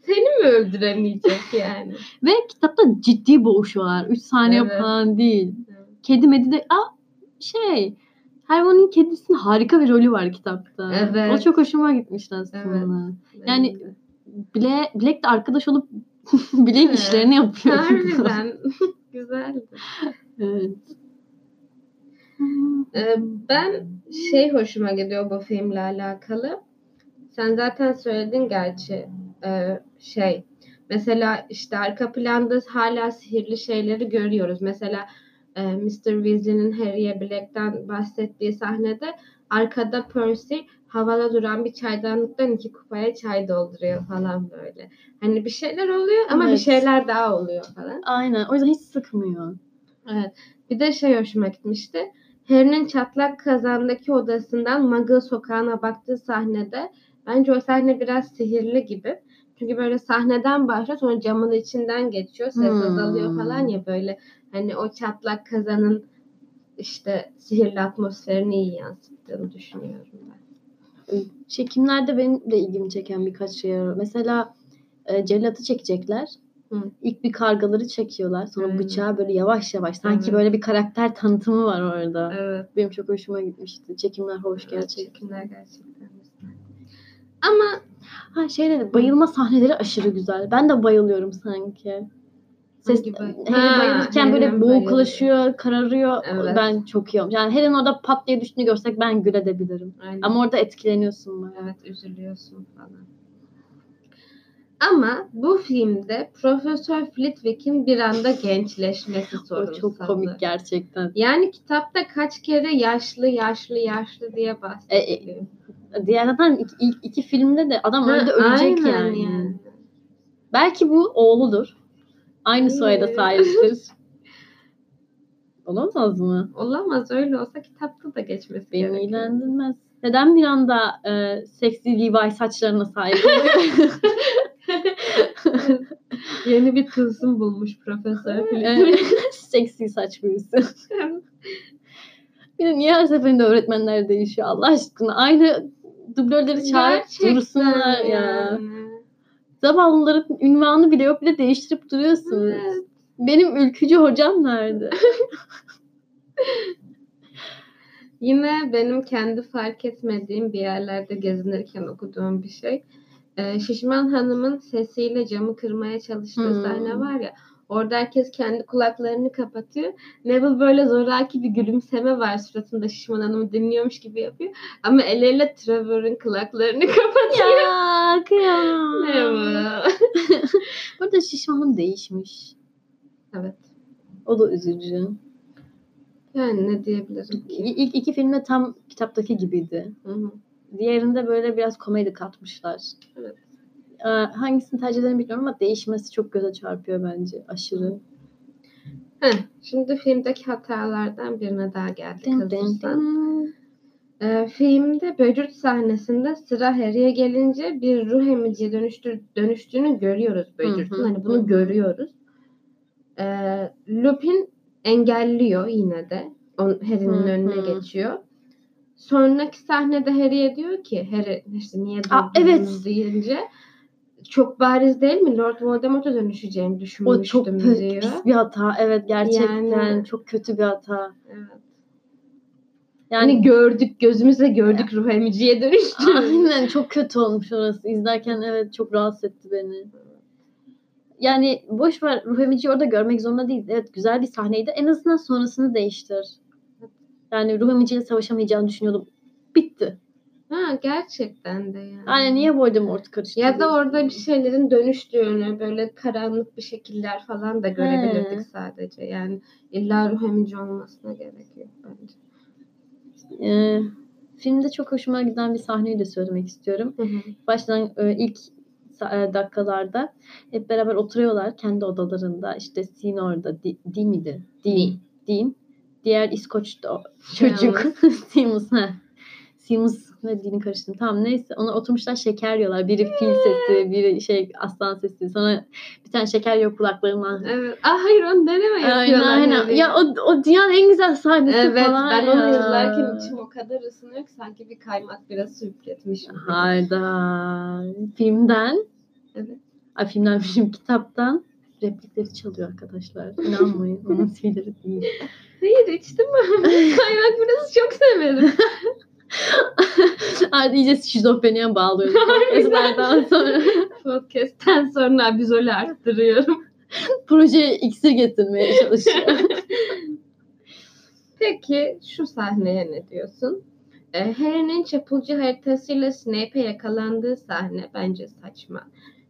Seni mi öldüremeyecek yani? Ve kitapta ciddi boğuşuyorlar. 3 saniye Evet. falan değil. Evet. Kedi medi de aa şey Hermione'nin kedisinin harika bir rolü var kitapta. Evet. O çok hoşuma gitmişti aslında. Yani- Benim de. Bile Black de arkadaş olup Blake'in Evet. işlerini yapıyor. Harbiden güzeldi. evet. Ee, ben şey hoşuma gidiyor bu filmle alakalı. Sen zaten söyledin gerçi Ee, şey mesela işte arka planda hala sihirli şeyleri görüyoruz. Mesela e, Mr. Weasley'nin Harry'e Black'ten bahsettiği sahnede arkada Percy havada duran bir çaydanlıktan iki kupaya çay dolduruyor falan böyle. Hani bir şeyler oluyor ama bir Evet. şeyler daha oluyor falan. Aynen. O yüzden hiç sıkmıyor. Evet. Bir de şey hoşuma gitmişti. Harry'nin çatlak kazandaki odasından Muggle sokağına baktığı sahnede bence o sahne biraz sihirli gibi. Çünkü böyle sahneden başlıyor sonra camın içinden geçiyor. Ses Hmm. azalıyor falan ya böyle. Hani o çatlak kazanın işte sihirli atmosferini iyi yansıttığını düşünüyorum ben. Çekimlerde benim de ilgimi çeken birkaç şey var. Mesela e, cellatı çekecekler. Hı. İlk bir kargaları çekiyorlar. Sonra Aynen. bıçağı böyle yavaş yavaş. Sanki Evet. böyle bir karakter tanıtımı var orada. Evet. Benim çok hoşuma gitmişti. Çekimler hoş gerçekten. Çekimler gerçekten. Ama Ha şey dedi, bayılma sahneleri aşırı güzel. Ben de bayılıyorum sanki. Ses, Harry Ha, bayılırken böyle Harry'nin boğuklaşıyor, kararıyor. Evet. Ben çok iyi olmuş. Yani Harry'nin orada pat diye düştüğünü görsek ben gülebilirim. Aynen. Ama orada etkileniyorsun bayağı. Evet üzülüyorsun falan. Ama bu filmde Profesör Flitwick'in bir anda gençleşmesi O sorunsalı. çok komik gerçekten. Yani kitapta kaç kere yaşlı yaşlı yaşlı diye bahsediliyor. Diğer zaten ilk, ilk iki filmde de adam Ha, öyle ölecek aynen yani. Belki bu oğludur. Aynı soyada Ee. sahiptir. Olamaz mı? Olamaz öyle olsa kitapta da geçmesi Beni gerekiyor. ilgilendirmez. Neden bir anda e, seksi Levi saçlarına sahip oluyor? Yeni bir tılsım bulmuş Profesör seksi saç büyüsü. Bir de niye her seferinde öğretmenler değişiyor Allah aşkına? Aynı dublörleri Gerçekten dursunlar ya. yani. Zavallıların ünvanı bile yok bile değiştirip duruyorsunuz. Evet. Benim ülkücü hocam nerede? Yine benim kendi fark etmediğim bir yerlerde gezinirken okuduğum bir şey. Ee, Şişman Hanım'ın sesiyle camı kırmaya çalıştığı Hmm. sahne var ya. Orada herkes kendi kulaklarını kapatıyor. Neville böyle zoraki bir gülümseme var suratında Şişman Hanım'ı dinliyormuş gibi yapıyor. Ama elleriyle Trevor'ın kulaklarını kapatıyor. ya kıyamam. Neville. Burada şişmanım değişmiş. evet. O da üzücü. Yani ne diyebilirim ki? İlk iki filmde tam kitaptaki gibiydi. Hı hı. Diğerinde böyle biraz komedi katmışlar. Evet. Ee, hangisini tercih ederim bilmiyorum ama değişmesi çok göze çarpıyor bence aşırı. Heh, şimdi filmdeki hatalardan birine daha geldik hazırsan. Ee, filmde böcürt sahnesinde sıra Harry'e gelince bir ruh emiciye dönüştür, dönüştüğünü görüyoruz böcürtün. Hani bunu hı görüyoruz. Ee, Lupin engelliyor yine de. Harry'nin önüne geçiyor. Sonraki sahnede Harry'e diyor ki Harry işte niye durdunuz evet. deyince çok bariz değil mi? Lord Voldemort'a dönüşeceğini O düşünmüştüm çok pı- diyor. pis bir hata. Evet gerçekten Yani- çok kötü bir hata. Evet. Yani Hani gördük gözümüzle gördük ruh emiciye dönüştü. aynen çok kötü olmuş orası. İzlerken evet çok rahatsız etti beni. Yani boş ver ruh emiciyi orada görmek zorunda değil. Evet güzel bir sahneydi. En azından sonrasını değiştir. Yani ruh emiciyle savaşamayacağını düşünüyordum. Bitti. Ha gerçekten de yani. Yani niye Voldemort karıştı? Ya da orada bir şeylerin dönüştüğünü, böyle karanlık bir şekiller falan da görebilirdik He. sadece. Yani illa ruh emici olmasına gerek yok bence. Ee, filmde çok hoşuma giden bir sahneyi de söylemek istiyorum. Baştan e, ilk e, dakikalarda hep beraber oturuyorlar kendi odalarında. İşte Sean orada. Di, Di miydi? Dean. Dean. Diğer İskoç o- çocuk. Seamus. ha. Seamus ne dilini karıştırdım. Tamam neyse. Ona oturmuşlar şeker yiyorlar. Biri fil sesi, biri şey aslan sesi. Sonra bir tane şeker yiyor kulaklarından. Evet. Ah hayır onu deneme Aynen yapıyorlar. aynen. yani. Ya o, o dünyanın en güzel sahnesi Evet falan ben ya. onu izlerken içim o kadar ısınıyor ki sanki bir kaymak biraz gibi. Hayda. Filmden Evet. Ay filmden film kitaptan replikleri çalıyor arkadaşlar. İnanmayın. Onun şeyleri değil. Hayır içtim ben. kaymak biraz çok severim. Artık iyice şizofreniye bağlıyorum. Podcastlerden sonra Podcast'ten sonra abizolü arttırıyorum. projeye iksir getirmeye çalışıyor. Peki şu sahneye ne diyorsun? Ee, Harry'nin çapulcu haritasıyla Snape'e yakalandığı sahne bence saçma.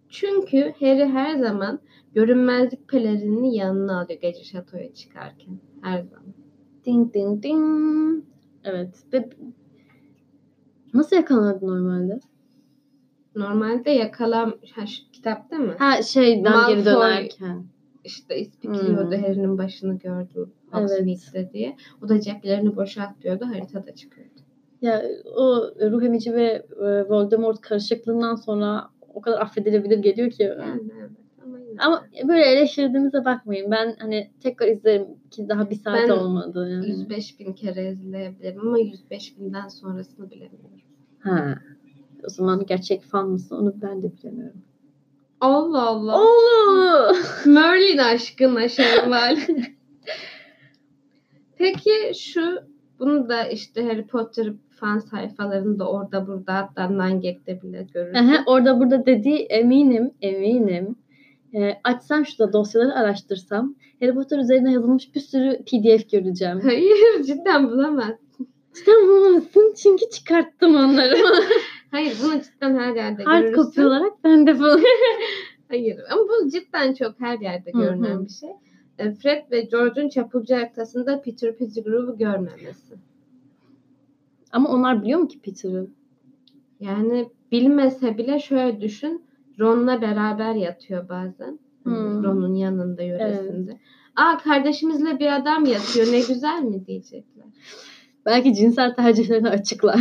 Çünkü Harry her zaman görünmezlik pelerinini yanına alıyor gece şatoya çıkarken. Her zaman. Ding ding ding. Evet. Ve nasıl yakalandı normalde? Normalde yakalam... Ha, şu kitapta mı? Ha şeyden geri Malfoy- dönerken. İşte ispikliyordu Hmm. Harry'nin başını gördü Evet. Hogsmeade'de diye. O da ceplerini boşaltıyordu. Haritada çıkıyordu. Ya o ruh emici ve e, Voldemort karışıklığından sonra o kadar affedilebilir geliyor ki. Yani evet. Ama. Ama böyle eleştirdiğimize bakmayın. Ben hani tekrar izlerim ki daha bir saat Ben olmadı. Yani. 105 bin kere izleyebilirim ama 105 binden sonrasını bilemiyorum. Ha. O zaman gerçek fan mısın onu ben de bilemiyorum. Allah Allah. Oğlum. Merlin aşkına Şevval. Peki şu bunu da işte Harry Potter fan sayfalarında orada burada hatta Nine bile görürsün. Orada burada dediği eminim, eminim. Ee, açsam şurada dosyaları araştırsam Harry Potter üzerine yazılmış bir sürü PDF göreceğim. Hayır cidden bulamaz. Bulamazsın çünkü çıkarttım onları. Hayır bunu cidden her yerde Hard görürsün. copy olarak ben de bunu. Hayır ama bu cidden çok her yerde görünen bir şey. E, Fred ve George'un çapulcu haritasında Peter Pettigrew'u görmemesi. Ama onlar biliyor mu ki Peter'ı? Yani bilmese bile şöyle düşün. Ron'la beraber yatıyor bazen. Hmm. Ron'un yanında yöresinde. Aa kardeşimizle bir adam yatıyor ne güzel mi diyecekler. Belki cinsel tercihlerini açıklar.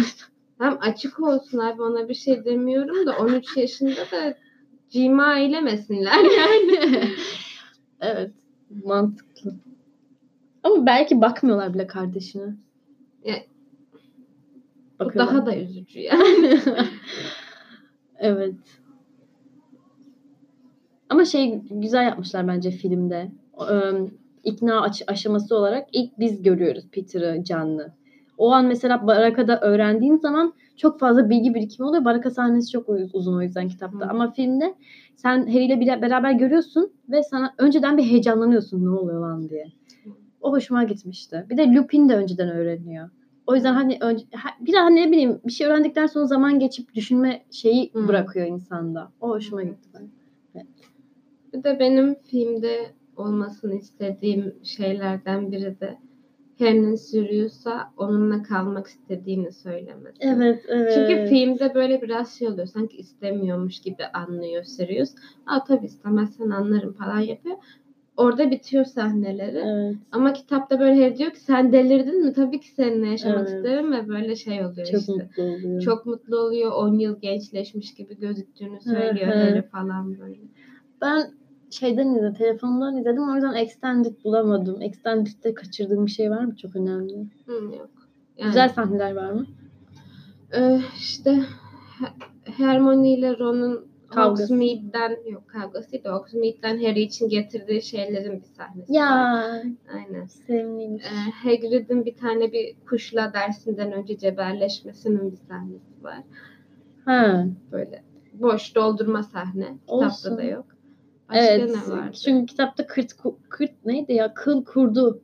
Hem açık olsun abi ona bir şey demiyorum da 13 yaşında da cima eylemesinler yani. evet. Mantıklı. Ama belki bakmıyorlar bile kardeşine. Ya, Bu daha da üzücü yani. evet. Ama şey güzel yapmışlar bence filmde. Eee, ikna aşaması olarak ilk biz görüyoruz Peter'ı canlı. O an mesela Baraka'da öğrendiğin zaman çok fazla bilgi birikimi oluyor. Baraka sahnesi çok uz- uzun o yüzden kitapta. Hı. Ama filmde sen Harry ile beraber görüyorsun ve sana önceden bir heyecanlanıyorsun ne oluyor lan diye. O hoşuma gitmişti. Bir de Lupin de önceden öğreniyor. O yüzden hani önce, ha- bir daha ne bileyim bir şey öğrendikten sonra zaman geçip düşünme şeyi Hı. bırakıyor insanda. O hoşuma Hı. gitti. Ben. Bir de benim filmde olmasını istediğim şeylerden biri de Harry'nin Sirius'a onunla kalmak istediğini söylemesi. Evet, evet. Çünkü filmde böyle biraz şey oluyor. Sanki istemiyormuş gibi anlıyor Sirius. Aa tabii istemezsen anlarım falan yapıyor. Orada bitiyor sahneleri. Evet, Ama kitapta böyle Harry diyor ki sen delirdin mi? Tabii ki seninle yaşamak Evet. isterim ve böyle şey oluyor çok işte. mutlu oluyor. Çok mutlu oluyor. 10 yıl gençleşmiş gibi gözüktüğünü söylüyor. Harry falan böyle. Ben şeyden izledim, telefondan izledim. O yüzden Extended bulamadım. Extended'de kaçırdığım bir şey var mı? Çok önemli. Hı, yok. Yani, Güzel sahneler var mı? e, işte He- Hermione ile Ron'un. Hogsmeade'den yok kavgası değil de Hogsmeade'den Harry için getirdiği şeylerin bir sahnesi var. Ya, Aynen. sevimliymiş. E, Hagrid'in bir tane bir kuşla dersinden önce cebelleşmesinin bir sahnesi var. Ha, Böyle boş doldurma sahne. Kitapta Olsun. da yok. Başka evet. ne vardı? Çünkü kitapta kırt, kırt neydi ya? Kıl kurdu.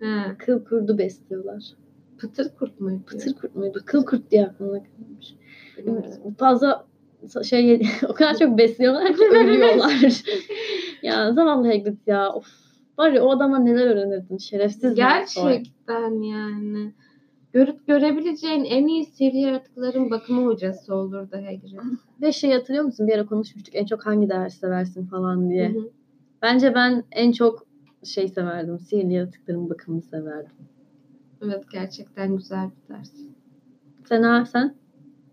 Ha, Kıl kurdu besliyorlar. pıtır kurt muydu? Pıtır kurt muydu? Kıl kurt diye aklımda kalmış. Bilmiyorum. Fazla şey o kadar çok besliyorlar ki ölüyorlar. ya zavallı Hagrid ya. Of. Var ya o adama neler öğrenirdin. Şerefsiz. Gerçekten yani. Görüp görebileceğin en iyi sihirli yaratıkların bakımı hocası olurdu Hagrid. Ve şey hatırlıyor musun? Bir ara konuşmuştuk. En çok hangi ders seversin falan diye. Hı hı. Bence ben en çok şey severdim. Sihirli yaratıkların bakımını severdim. Evet gerçekten güzel bir ders. Sen ha sen?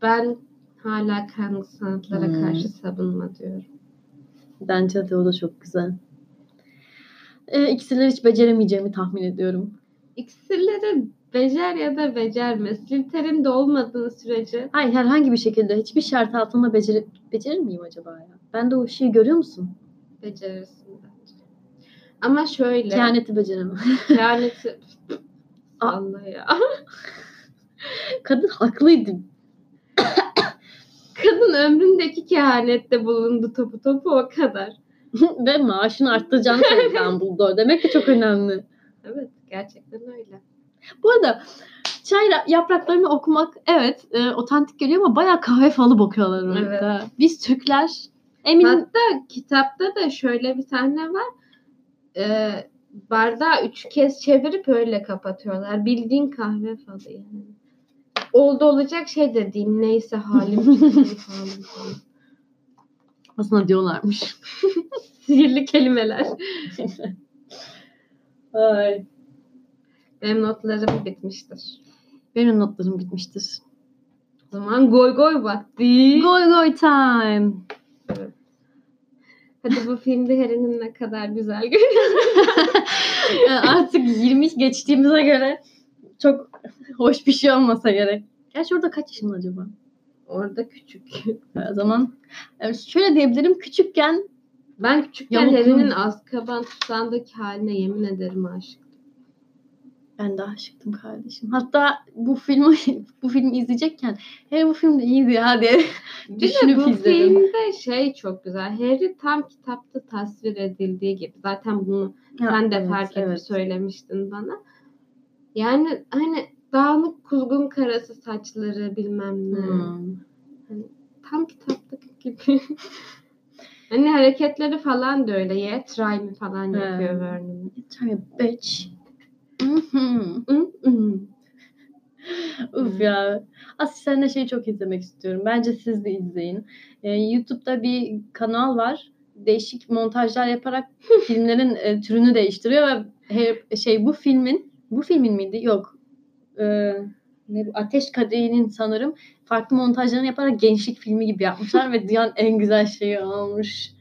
Ben hala karanlık sanatlara Hmm. karşı savunma diyorum. Bence de o da çok güzel. Ee, ikisileri hiç beceremeyeceğimi tahmin ediyorum. İksirleri becer ya da becerme. Slytherin de olmadığın sürece Hayır herhangi bir şekilde hiçbir şart altında becerir, becerir miyim acaba ya? Ben de o şeyi görüyor musun? becerirsin bence. Ama şöyle. Kehaneti beceremem. Kehaneti... Allah ya. Kadın haklıydı. Kadın ömründeki kehanette bulundu topu topu o kadar. Ve maaşını arttıracağını söyledi Dumbledore. Demek ki çok önemli. Evet gerçekten öyle. Bu arada çay ra- yapraklarını okumak evet e, otantik geliyor ama bayağı kahve falı bakıyorlar orada. Biz Türkler eminim Hatta kitapta da şöyle bir sahne var. Ee, bardağı üç kez çevirip öyle kapatıyorlar. Bildiğin kahve falı yani. Oldu olacak şey de değil. Neyse halim aslında diyorlarmış. Sihirli kelimeler. Ay. Benim notlarım bitmiştir. Benim notlarım bitmiştir. O zaman goy goy vakti. Goy goy time. Hadi bu filmde Harry'nin ne kadar güzel görünüyor. Artık 20 geçtiğimize göre çok hoş bir şey olmasa gerek. Gerçi orada kaç yaşında acaba? Orada küçük. O zaman yani şöyle diyebilirim küçükken Ben küçükken. Harry'nin Azkaban tutsağındaki haline yemin ederim aşık. Ben de aşıktım kardeşim. Hatta bu filmi bu filmi izleyecekken hey bu film de iyiydi ya diye düşünüp bu izledim. filmde şey çok güzel. Harry tam kitapta tasvir edildiği gibi. Zaten bunu sen de evet, fark edip evet. söylemiştin bana. Yani hani dağınık kuzgun karası saçları bilmem ne. Hmm. Tam kitaptaki gibi. hani hareketleri falan da öyle. Yeah, try me falan yapıyor Vernon. Tell me bitch. Uf Hmm. ya. Aslında seninle şeyi çok izlemek istiyorum. Bence siz de izleyin. Ee, YouTube'da bir kanal var. Değişik montajlar yaparak filmlerin e, türünü değiştiriyor ve her, şey bu filmin bu filmin miydi? Yok. Ee, ne bu? Ateş Kadehi'nin sanırım farklı montajlarını yaparak gençlik filmi gibi yapmışlar ve dünyanın en güzel şeyi olmuş.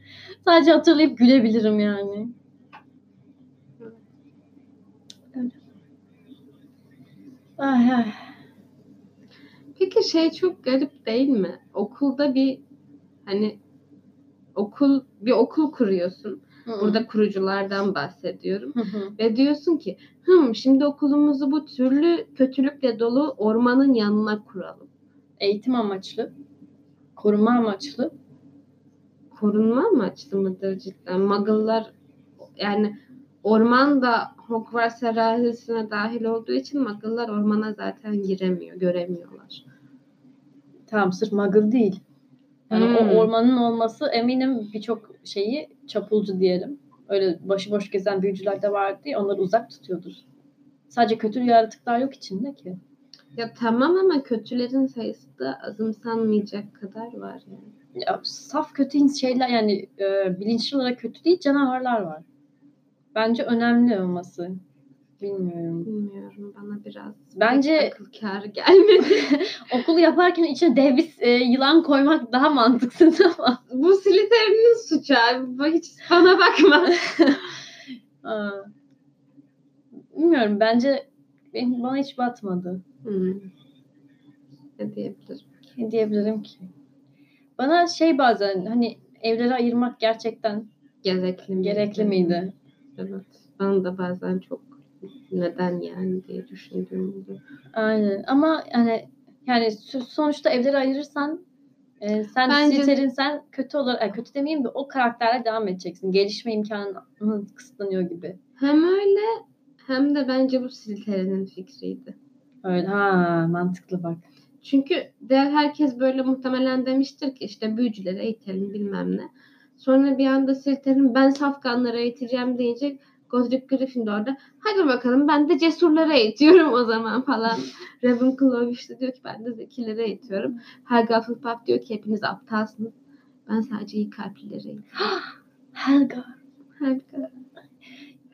Sadece hatırlayıp gülebilirim yani. Ay ay. Peki şey çok garip değil mi? Okulda bir hani okul bir okul kuruyorsun. Burada kuruculardan bahsediyorum. Hı hı. Ve diyorsun ki hım şimdi okulumuzu bu türlü kötülükle dolu ormanın yanına kuralım. eğitim amaçlı, koruma amaçlı. Korunma amaçlı mıdır cidden? Muggle'lar yani orman da Hogwarts arazisine dahil olduğu için Muggle'lar ormana zaten giremiyor, göremiyorlar. Tamam sırf muggle değil. Yani Hmm. o ormanın olması eminim birçok şeyi çapulcu diyelim. Öyle başıboş gezen büyücüler de vardı ya onları uzak tutuyordur. Sadece kötü yaratıklar yok içinde ki. Ya tamam ama kötülerin sayısı da azımsanmayacak kadar var yani. Ya, saf kötü şeyler yani e, bilinçli olarak kötü değil canavarlar var. Bence önemli olması. Bilmiyorum. Bilmiyorum bana biraz Bence- akıl kârı gelmedi. Okulu yaparken içine dev bir e, yılan koymak daha mantıksız ama. Bu Slytherin'in suçu abi. Hiç bana bakma. Bilmiyorum bence benim, bana hiç batmadı. Hmm. Ne diyebilirim? Ne diyebilirim ki? Bana şey bazen hani evleri ayırmak gerçekten Gerekli gerekli miydi? Evet. Bana da bazen çok neden yani diye düşündüğüm oluyor. Aynen ama hani yani so- sonuçta evleri ayırırsan e, sen Bence- Slytherin sen kötü olarak yani kötü demeyeyim de o karakterle devam edeceksin. Gelişme imkanın kısıtlanıyor gibi. Hem öyle hem de bence bu Slytherin'in fikriydi. Öyle ha mantıklı bak. Çünkü diğer herkes böyle muhtemelen demiştir ki işte büyücüleri eğitelim bilmem ne. Sonra bir anda Slytherin ben safkanları eğiteceğim deyince Godric orada hadi bakalım ben de cesurları eğitiyorum o zaman falan. Ravenclaw işte diyor ki ben de zekileri eğitiyorum. Helga Hufflepuff diyor ki hepiniz aptalsınız. Ben sadece iyi kalplileri eğitiyorum. Helga. Helga.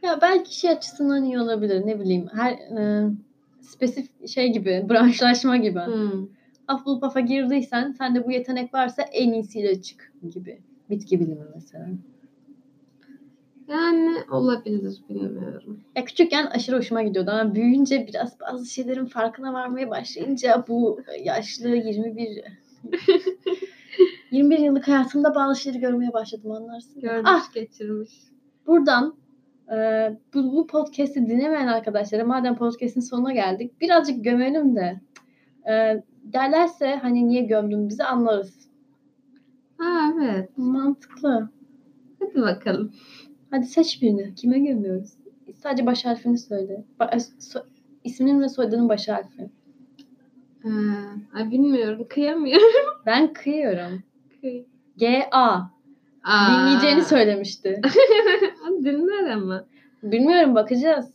Ya belki şey açısından iyi olabilir ne bileyim. Her e, spesifik şey gibi branşlaşma gibi. Hmm. Hufflepuff'a girdiysen sende bu yetenek varsa en iyisiyle çık gibi. Bitki bilimi mesela. Yani olabilir bilmiyorum. Ya küçükken aşırı hoşuma gidiyordu ama büyüyünce biraz bazı şeylerin farkına varmaya başlayınca bu yaşlı 21 21 yıllık hayatımda bazı şeyleri görmeye başladım anlarsın. Görmüş Ah! geçirmiş. Buradan e, bu, bu podcast'i dinlemeyen arkadaşlara madem podcast'in sonuna geldik birazcık gömelim de e, derlerse hani niye gömdün bizi anlarız. Ha evet. Mantıklı. Hadi bakalım. Hadi seç birini. Kime gömüyoruz? Sadece baş harfini söyle. Ba- so- isminin ve soyadının baş harfi. Ee, ay bilmiyorum. Kıyamıyorum. Ben kıyıyorum. Kıy. G-A. Aa. Dinleyeceğini söylemişti. Dinler ama. Bilmiyorum bakacağız.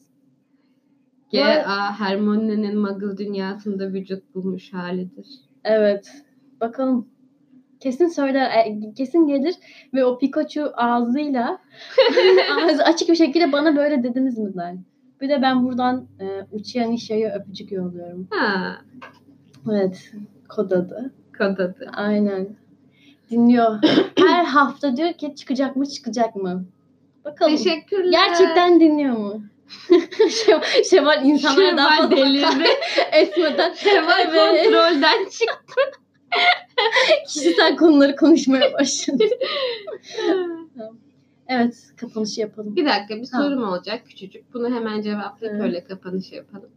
G.A. Hermione'nin Muggle dünyasında vücut bulmuş halidir. Evet. Bakalım. Kesin söyler, e, kesin gelir ve o Pikachu ağzıyla ağzı açık bir şekilde bana böyle dediniz mi der. Bir de ben buradan e, Uchiha Nisha'ya öpücük yolluyorum. Ha. Evet. Kod adı. Kod adı. Aynen. Dinliyor. Her hafta diyor ki çıkacak mı çıkacak mı? Bakalım. Teşekkürler. Gerçekten dinliyor mu? Şeval, Şeval insanlara daha fazla delirdi. etmeden Şevval Evet. kontrolden çıktı. kişisel konuları konuşmaya başladı. Evet, kapanışı yapalım. Bir dakika bir Ha. sorum olacak küçücük. Bunu hemen cevaplayıp Evet. öyle kapanış yapalım.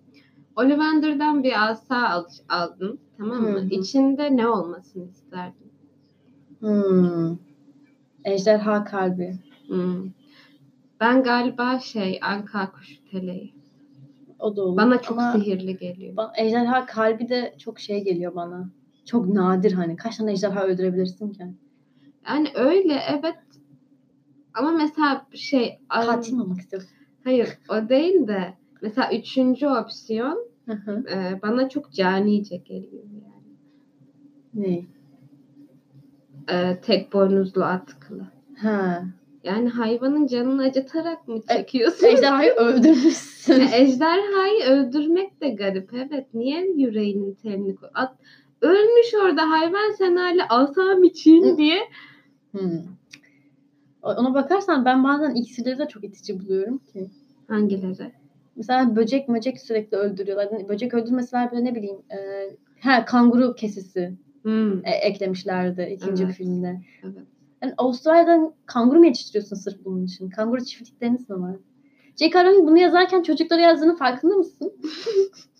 Ollivander'dan bir asa al- aldın. Tamam mı? Hı hı. İçinde ne olmasını isterdin? Hmm. Ejderha kalbi. Hmm. Ben galiba şey anka kuşu teleği. O da olur. Bana çok Ama sihirli geliyor. ba- ejderha kalbi de çok şey geliyor bana. Çok nadir hani. Kaç tane ejderha öldürebilirsin ki? Yani öyle evet. Ama mesela şey Katil mi olmak istiyorsun? hayır o değil de mesela üçüncü opsiyon Hı hı. e, bana çok canice geliyor yani. ne? E, tek boynuzlu atkılı. Ha. Yani hayvanın canını acıtarak mı E, çekiyorsun? Ejderhayı öldürmüşsün. Ya Ejderhayı öldürmek de garip. Evet. Niye yüreğinin telini koy? At, ölmüş orada hayvan sen hala asam için diye. Hmm. Ona bakarsan ben bazen iksirleri de çok itici buluyorum ki. Hangileri? Mesela böcek möcek sürekli öldürüyorlar. Böcek öldürmeseler bile ne bileyim. E, ha kanguru kesesi Hmm, e, eklemişlerdi ikinci Evet. filmde. evet. Yani Avustralya'dan kanguru mu yetiştiriyorsun sırf bunun için? Kanguru çiftlikleriniz mi var? J.K. Rowling bunu yazarken çocuklara yazdığının farkında mısın?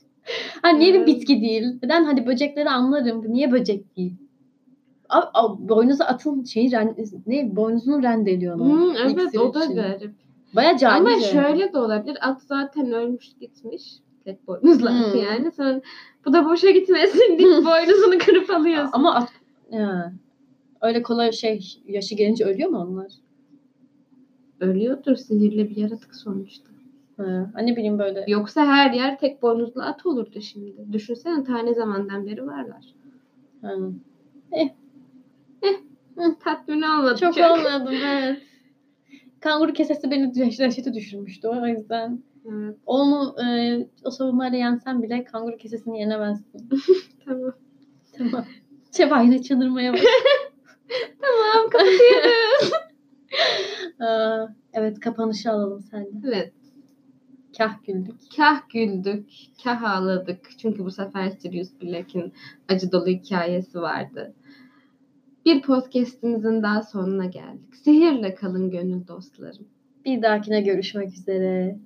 hani niye bir Evet. bitki değil? Neden hani böcekleri anlarım. Niye böcek değil? Abi, abi boynuza atın şeyi ren, ne boynuzunu rendeliyorlar. Hmm, evet o da için. garip. Baya canice. Ama şöyle de olabilir. At zaten ölmüş gitmiş. Tek boynuzlu Hmm. yani. Sen bu da boşa gitmesin diye boynuzunu kırıp alıyorsun. Ama at, ya. öyle kolay şey yaşı gelince ölüyor mu onlar? Ölüyordur sihirli bir yaratık sonuçta. Ha, hani ne bileyim böyle. Yoksa her yer tek boynuzlu at olurdu şimdi. Düşünsene tane zamandan beri varlar. Ha. Tatmin olmadı Çok olmadım evet. Kanguru kesesi beni dehşete düşürmüştü o yüzden. Evet, Onu e, o savunmayla yensen bile kanguru kesesini yenemezsin. tamam. Tamam. Şeva yine çıldırmaya başladı. Tamam kapatıyoruz. Evet kapanışı alalım senden. evet. Kah güldük. Kah güldük, kah ağladık. Çünkü bu sefer Sirius Black'in acı dolu hikayesi vardı. Bir podcastimizin daha sonuna geldik. Sihirle kalın gönül dostlarım. Bir dahakine görüşmek üzere.